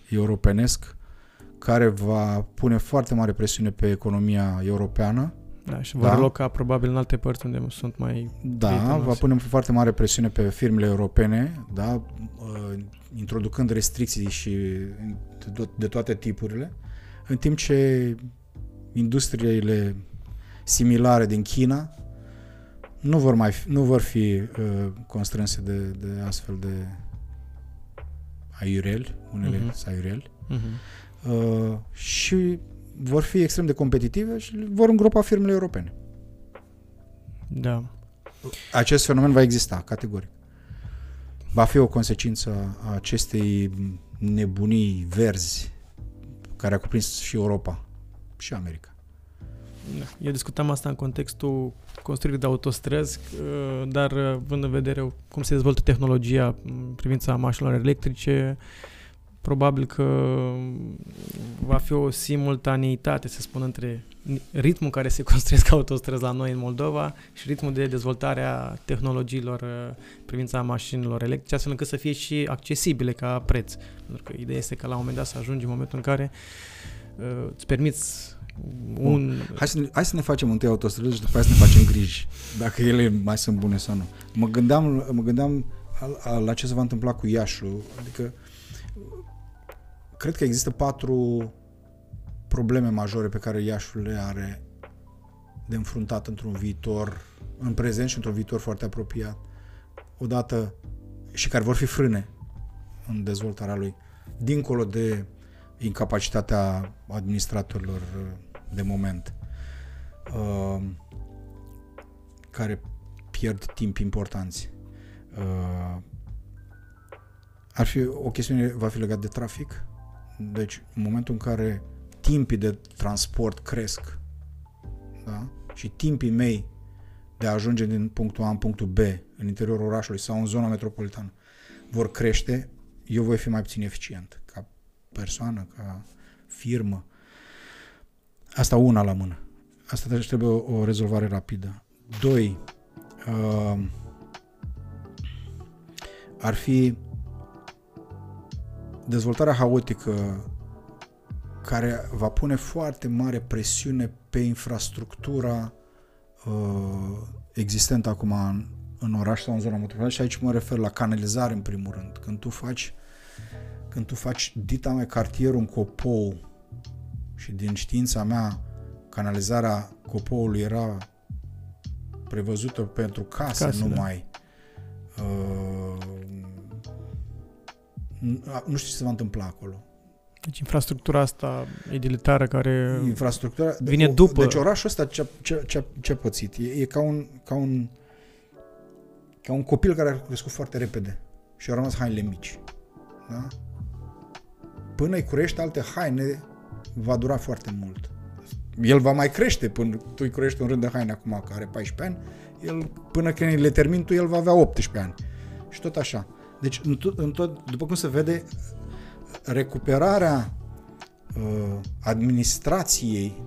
europenesc care va pune foarte mare presiune pe economia europeană. da, și vor Da. loca probabil în alte părți unde sunt mai... Da, Prietenoase. va pune foarte mare presiune pe firmele europene, da, uh, introducând restricții și de, de toate tipurile, în timp ce industriile similare din China nu vor mai fi, nu vor fi uh, constrânse de, de astfel de aiureli, unele Mhm. uh-huh. aiureli, Uh-huh. uh, și vor fi extrem de competitive și vor îngropa firmele europene. Da. Acest fenomen va exista, categoric. Va fi o consecință a acestei nebunii verzi care a cuprins și Europa și America. Eu discutam asta în contextul construirii de autostrăzi, uh, dar uh, vând în vedere cum se dezvoltă tehnologia în privința mașinilor electrice, probabil că va fi o simultaneitate, să spun, între ritmul care se construiesc autostrăzi la noi în Moldova și ritmul de dezvoltare a tehnologiilor uh, privința mașinilor electrice, astfel încât să fie și accesibile ca preț. Pentru că ideea este că la un moment dat să ajungi în momentul în care uh, îți permiți un... Hai să, ne, hai să ne facem întâi autostrăzi și după aceea să ne facem griji, dacă ele mai sunt bune sau nu. Mă gândeam, mă gândeam la ce se va întâmpla cu Iașul, adică cred că există patru probleme majore pe care Iașul le are de înfruntat într-un viitor, în prezent și într-un viitor foarte apropiat. Odată, și care vor fi frâne în dezvoltarea lui, dincolo de incapacitatea administratorilor de moment, uh, care pierd timp importanți. Uh, ar fi o chestiune, va fi legat de trafic, deci în momentul în care timpii de transport cresc da? și timpii mei de a ajunge din punctul A în punctul B în interiorul orașului sau în zona metropolitană vor crește, eu voi fi mai puțin eficient ca persoană, ca firmă. Asta una la mână. Asta trebuie o, o rezolvare rapidă. Doi, uh, ar fi dezvoltarea haotică care va pune foarte mare presiune pe infrastructura uh, existentă acum în, în oraș sau în zona metropolitană și aici mă refer la canalizare în primul rând. Când tu faci când tu faci dita mai cartierul în copou și din știința mea canalizarea copoului era prevăzută pentru case, case numai da. uh, nu știu ce se va întâmpla acolo. Deci infrastructura asta edilitară care infrastructura, vine după... Deci orașul ăsta ce, ce, ce, ce a pățit? E, e ca, un, ca, un, ca un copil care a crescut foarte repede și a rămas hainele mici. Da? Până îi curești alte haine, va dura foarte mult. El va mai crește până tu îi curești un rând de haine acum, care are 14 ani, el, până când le termin tu, el va avea 18 ani. Și tot așa. Deci, în tot, în tot, după cum se vede, recuperarea uh, administrației,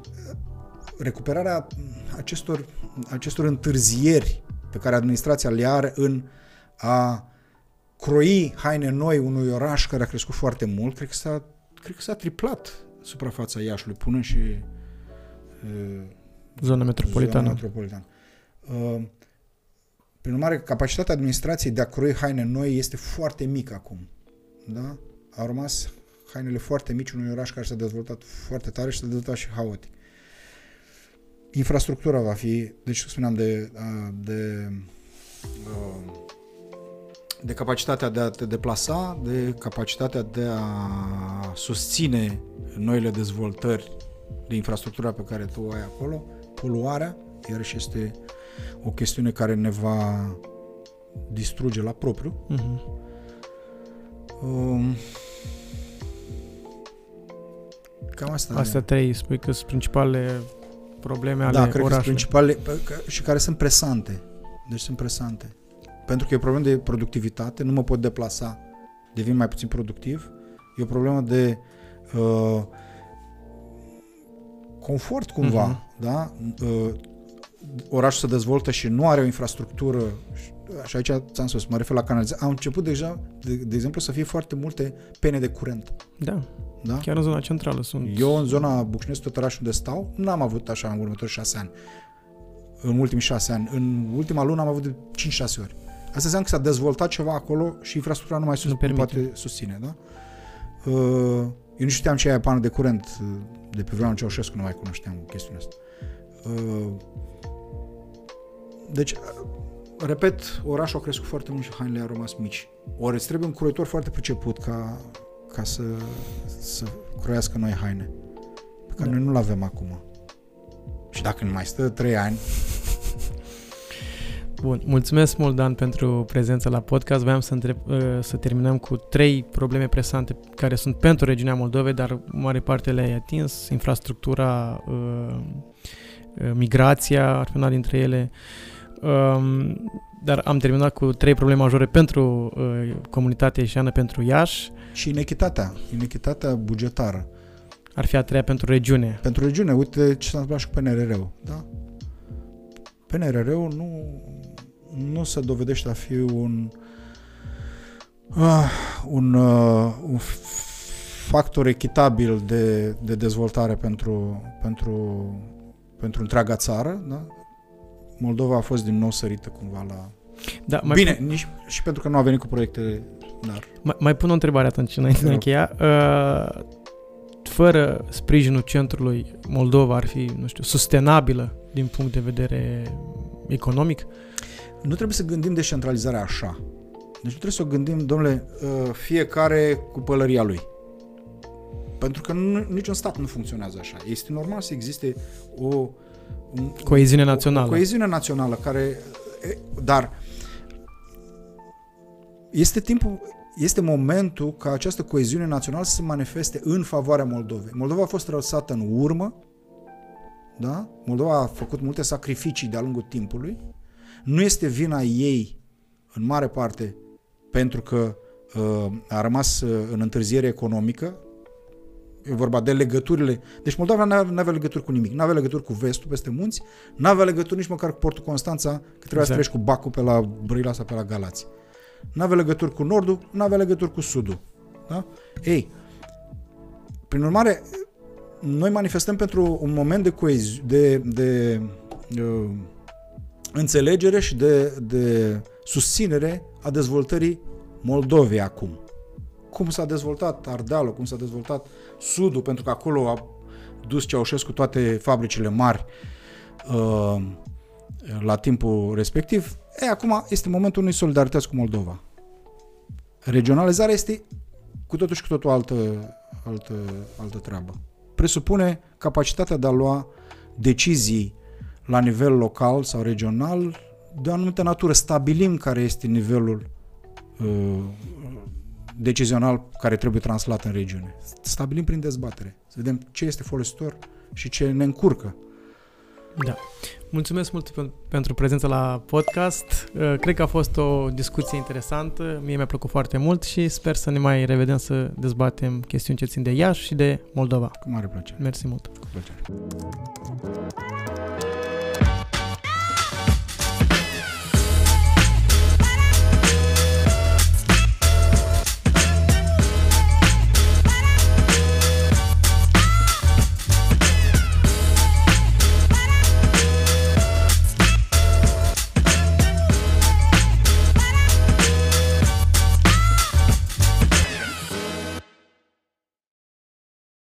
recuperarea acestor, acestor întârzieri pe care administrația le are în a croi haine noi unui oraș care a crescut foarte mult, cred că s-a, cred că s-a triplat suprafața Iașului, până și uh, zona metropolitană. Zona metropolitană. Uh, prin urmare, capacitatea administrației de a croi haine noi este foarte mică acum. Da? Au rămas hainele foarte mici unui oraș care s-a dezvoltat foarte tare și s-a dezvoltat și haotic. Infrastructura va fi, deci spuneam de, de, de capacitatea de a te deplasa, de capacitatea de a susține noile dezvoltări de infrastructura pe care tu o ai acolo, poluarea, iarăși este o chestiune care ne va distruge la propriu. Uh-huh. Um, cam asta. Astea trei, spui că sunt principalele probleme ale da, cred orașului. că sunt principale și care sunt presante. Deci sunt presante. Pentru că e o problemă de productivitate, nu mă pot deplasa, devin mai puțin productiv. E o problemă de uh, confort cumva, uh-huh. da? Uh, orașul se dezvoltă și nu are o infrastructură, și aici ți-am spus, mă refer la canalizare, au început deja, de, de exemplu, să fie foarte multe pene de curent. Da. Da? Chiar în zona centrală sunt. Eu în zona București, tot orașul unde stau, n-am avut așa în următorii șase ani. În ultimii șase ani. În ultima lună am avut de 5-6 ori. Asta înseamnă că s-a dezvoltat ceva acolo și infrastructura nu mai sus, nu poate susține. Da? Uh, eu nu știam ce e pană de curent de pe vremea Ceaușescu, nu mai cunoșteam chestiunea asta. Uh, deci, repet, orașul a crescut foarte mult și hainele au rămas mici. Ori îți trebuie un croitor foarte priceput ca, ca să, să croiască noi haine, pe care da. noi nu-l avem acum. Și dacă nu mai stă 3 ani... Bun, mulțumesc mult, Dan, pentru prezența la podcast. Voiam să, întreb, uh, să terminăm cu trei probleme presante care sunt pentru regiunea Moldovei, dar mare parte le-ai atins. Infrastructura, uh, migrația ar fi una dintre ele. Um, dar am terminat cu trei probleme majore pentru uh, comunitatea ieșeană, pentru Iași. Și inechitatea, inechitatea bugetară. Ar fi a treia pentru regiune. Pentru regiune, uite ce s-a întâmplat și cu PNRR-ul. Da? PNRR-ul nu, nu se dovedește a fi un uh, un, uh, un factor echitabil de, de dezvoltare pentru, pentru, pentru întreaga țară. Da? Moldova a fost din nou sărită cumva la... Da, mai Bine, pun... nici, și pentru că nu a venit cu proiecte... Dar... Mai, mai pun o întrebare atunci înainte de încheia. Uh, fără sprijinul centrului, Moldova ar fi, nu știu, sustenabilă din punct de vedere economic? Nu trebuie să gândim descentralizarea așa. Deci nu trebuie să o gândim, domnule, uh, fiecare cu pălăria lui. Pentru că nu, niciun stat nu funcționează așa. Este normal să existe o... Un, coeziune națională. O, o coeziune națională care... Dar este timpul, este momentul ca această coeziune națională să se manifeste în favoarea Moldovei. Moldova a fost răsată în urmă, da? Moldova a făcut multe sacrificii de-a lungul timpului. Nu este vina ei, în mare parte, pentru că uh, a rămas uh, în întârziere economică, e vorba de legăturile. Deci Moldova nu avea legături cu nimic. Nu avea legături cu vestul peste munți, nu avea legături nici măcar cu portul Constanța, că trebuia exact. să treci cu Bacu pe la Brâila sau pe la Galați. Nu avea legături cu nordul, nu avea legături cu sudul. Da? Ei, prin urmare, noi manifestăm pentru un moment de coeziune, de, de, de uh, înțelegere și de, de susținere a dezvoltării Moldovei acum. Cum s-a dezvoltat Ardealul, cum s-a dezvoltat Sudul, pentru că acolo a dus Ceaușescu toate fabricile mari uh, la timpul respectiv. E, acum este momentul unui solidarități cu Moldova. Regionalizarea este cu totul și cu totul altă, altă, altă treabă. Presupune capacitatea de a lua decizii la nivel local sau regional de o anumită natură. Stabilim care este nivelul uh, decizional care trebuie translat în regiune. Stabilim prin dezbatere. Să vedem ce este folositor și ce ne încurcă. Da. Mulțumesc mult pentru prezența la podcast. Uh, cred că a fost o discuție interesantă. Mie mi-a plăcut foarte mult și sper să ne mai revedem să dezbatem chestiuni ce țin de Iași și de Moldova. Cu mare plăcere. Mersi mult. Cu plăcere.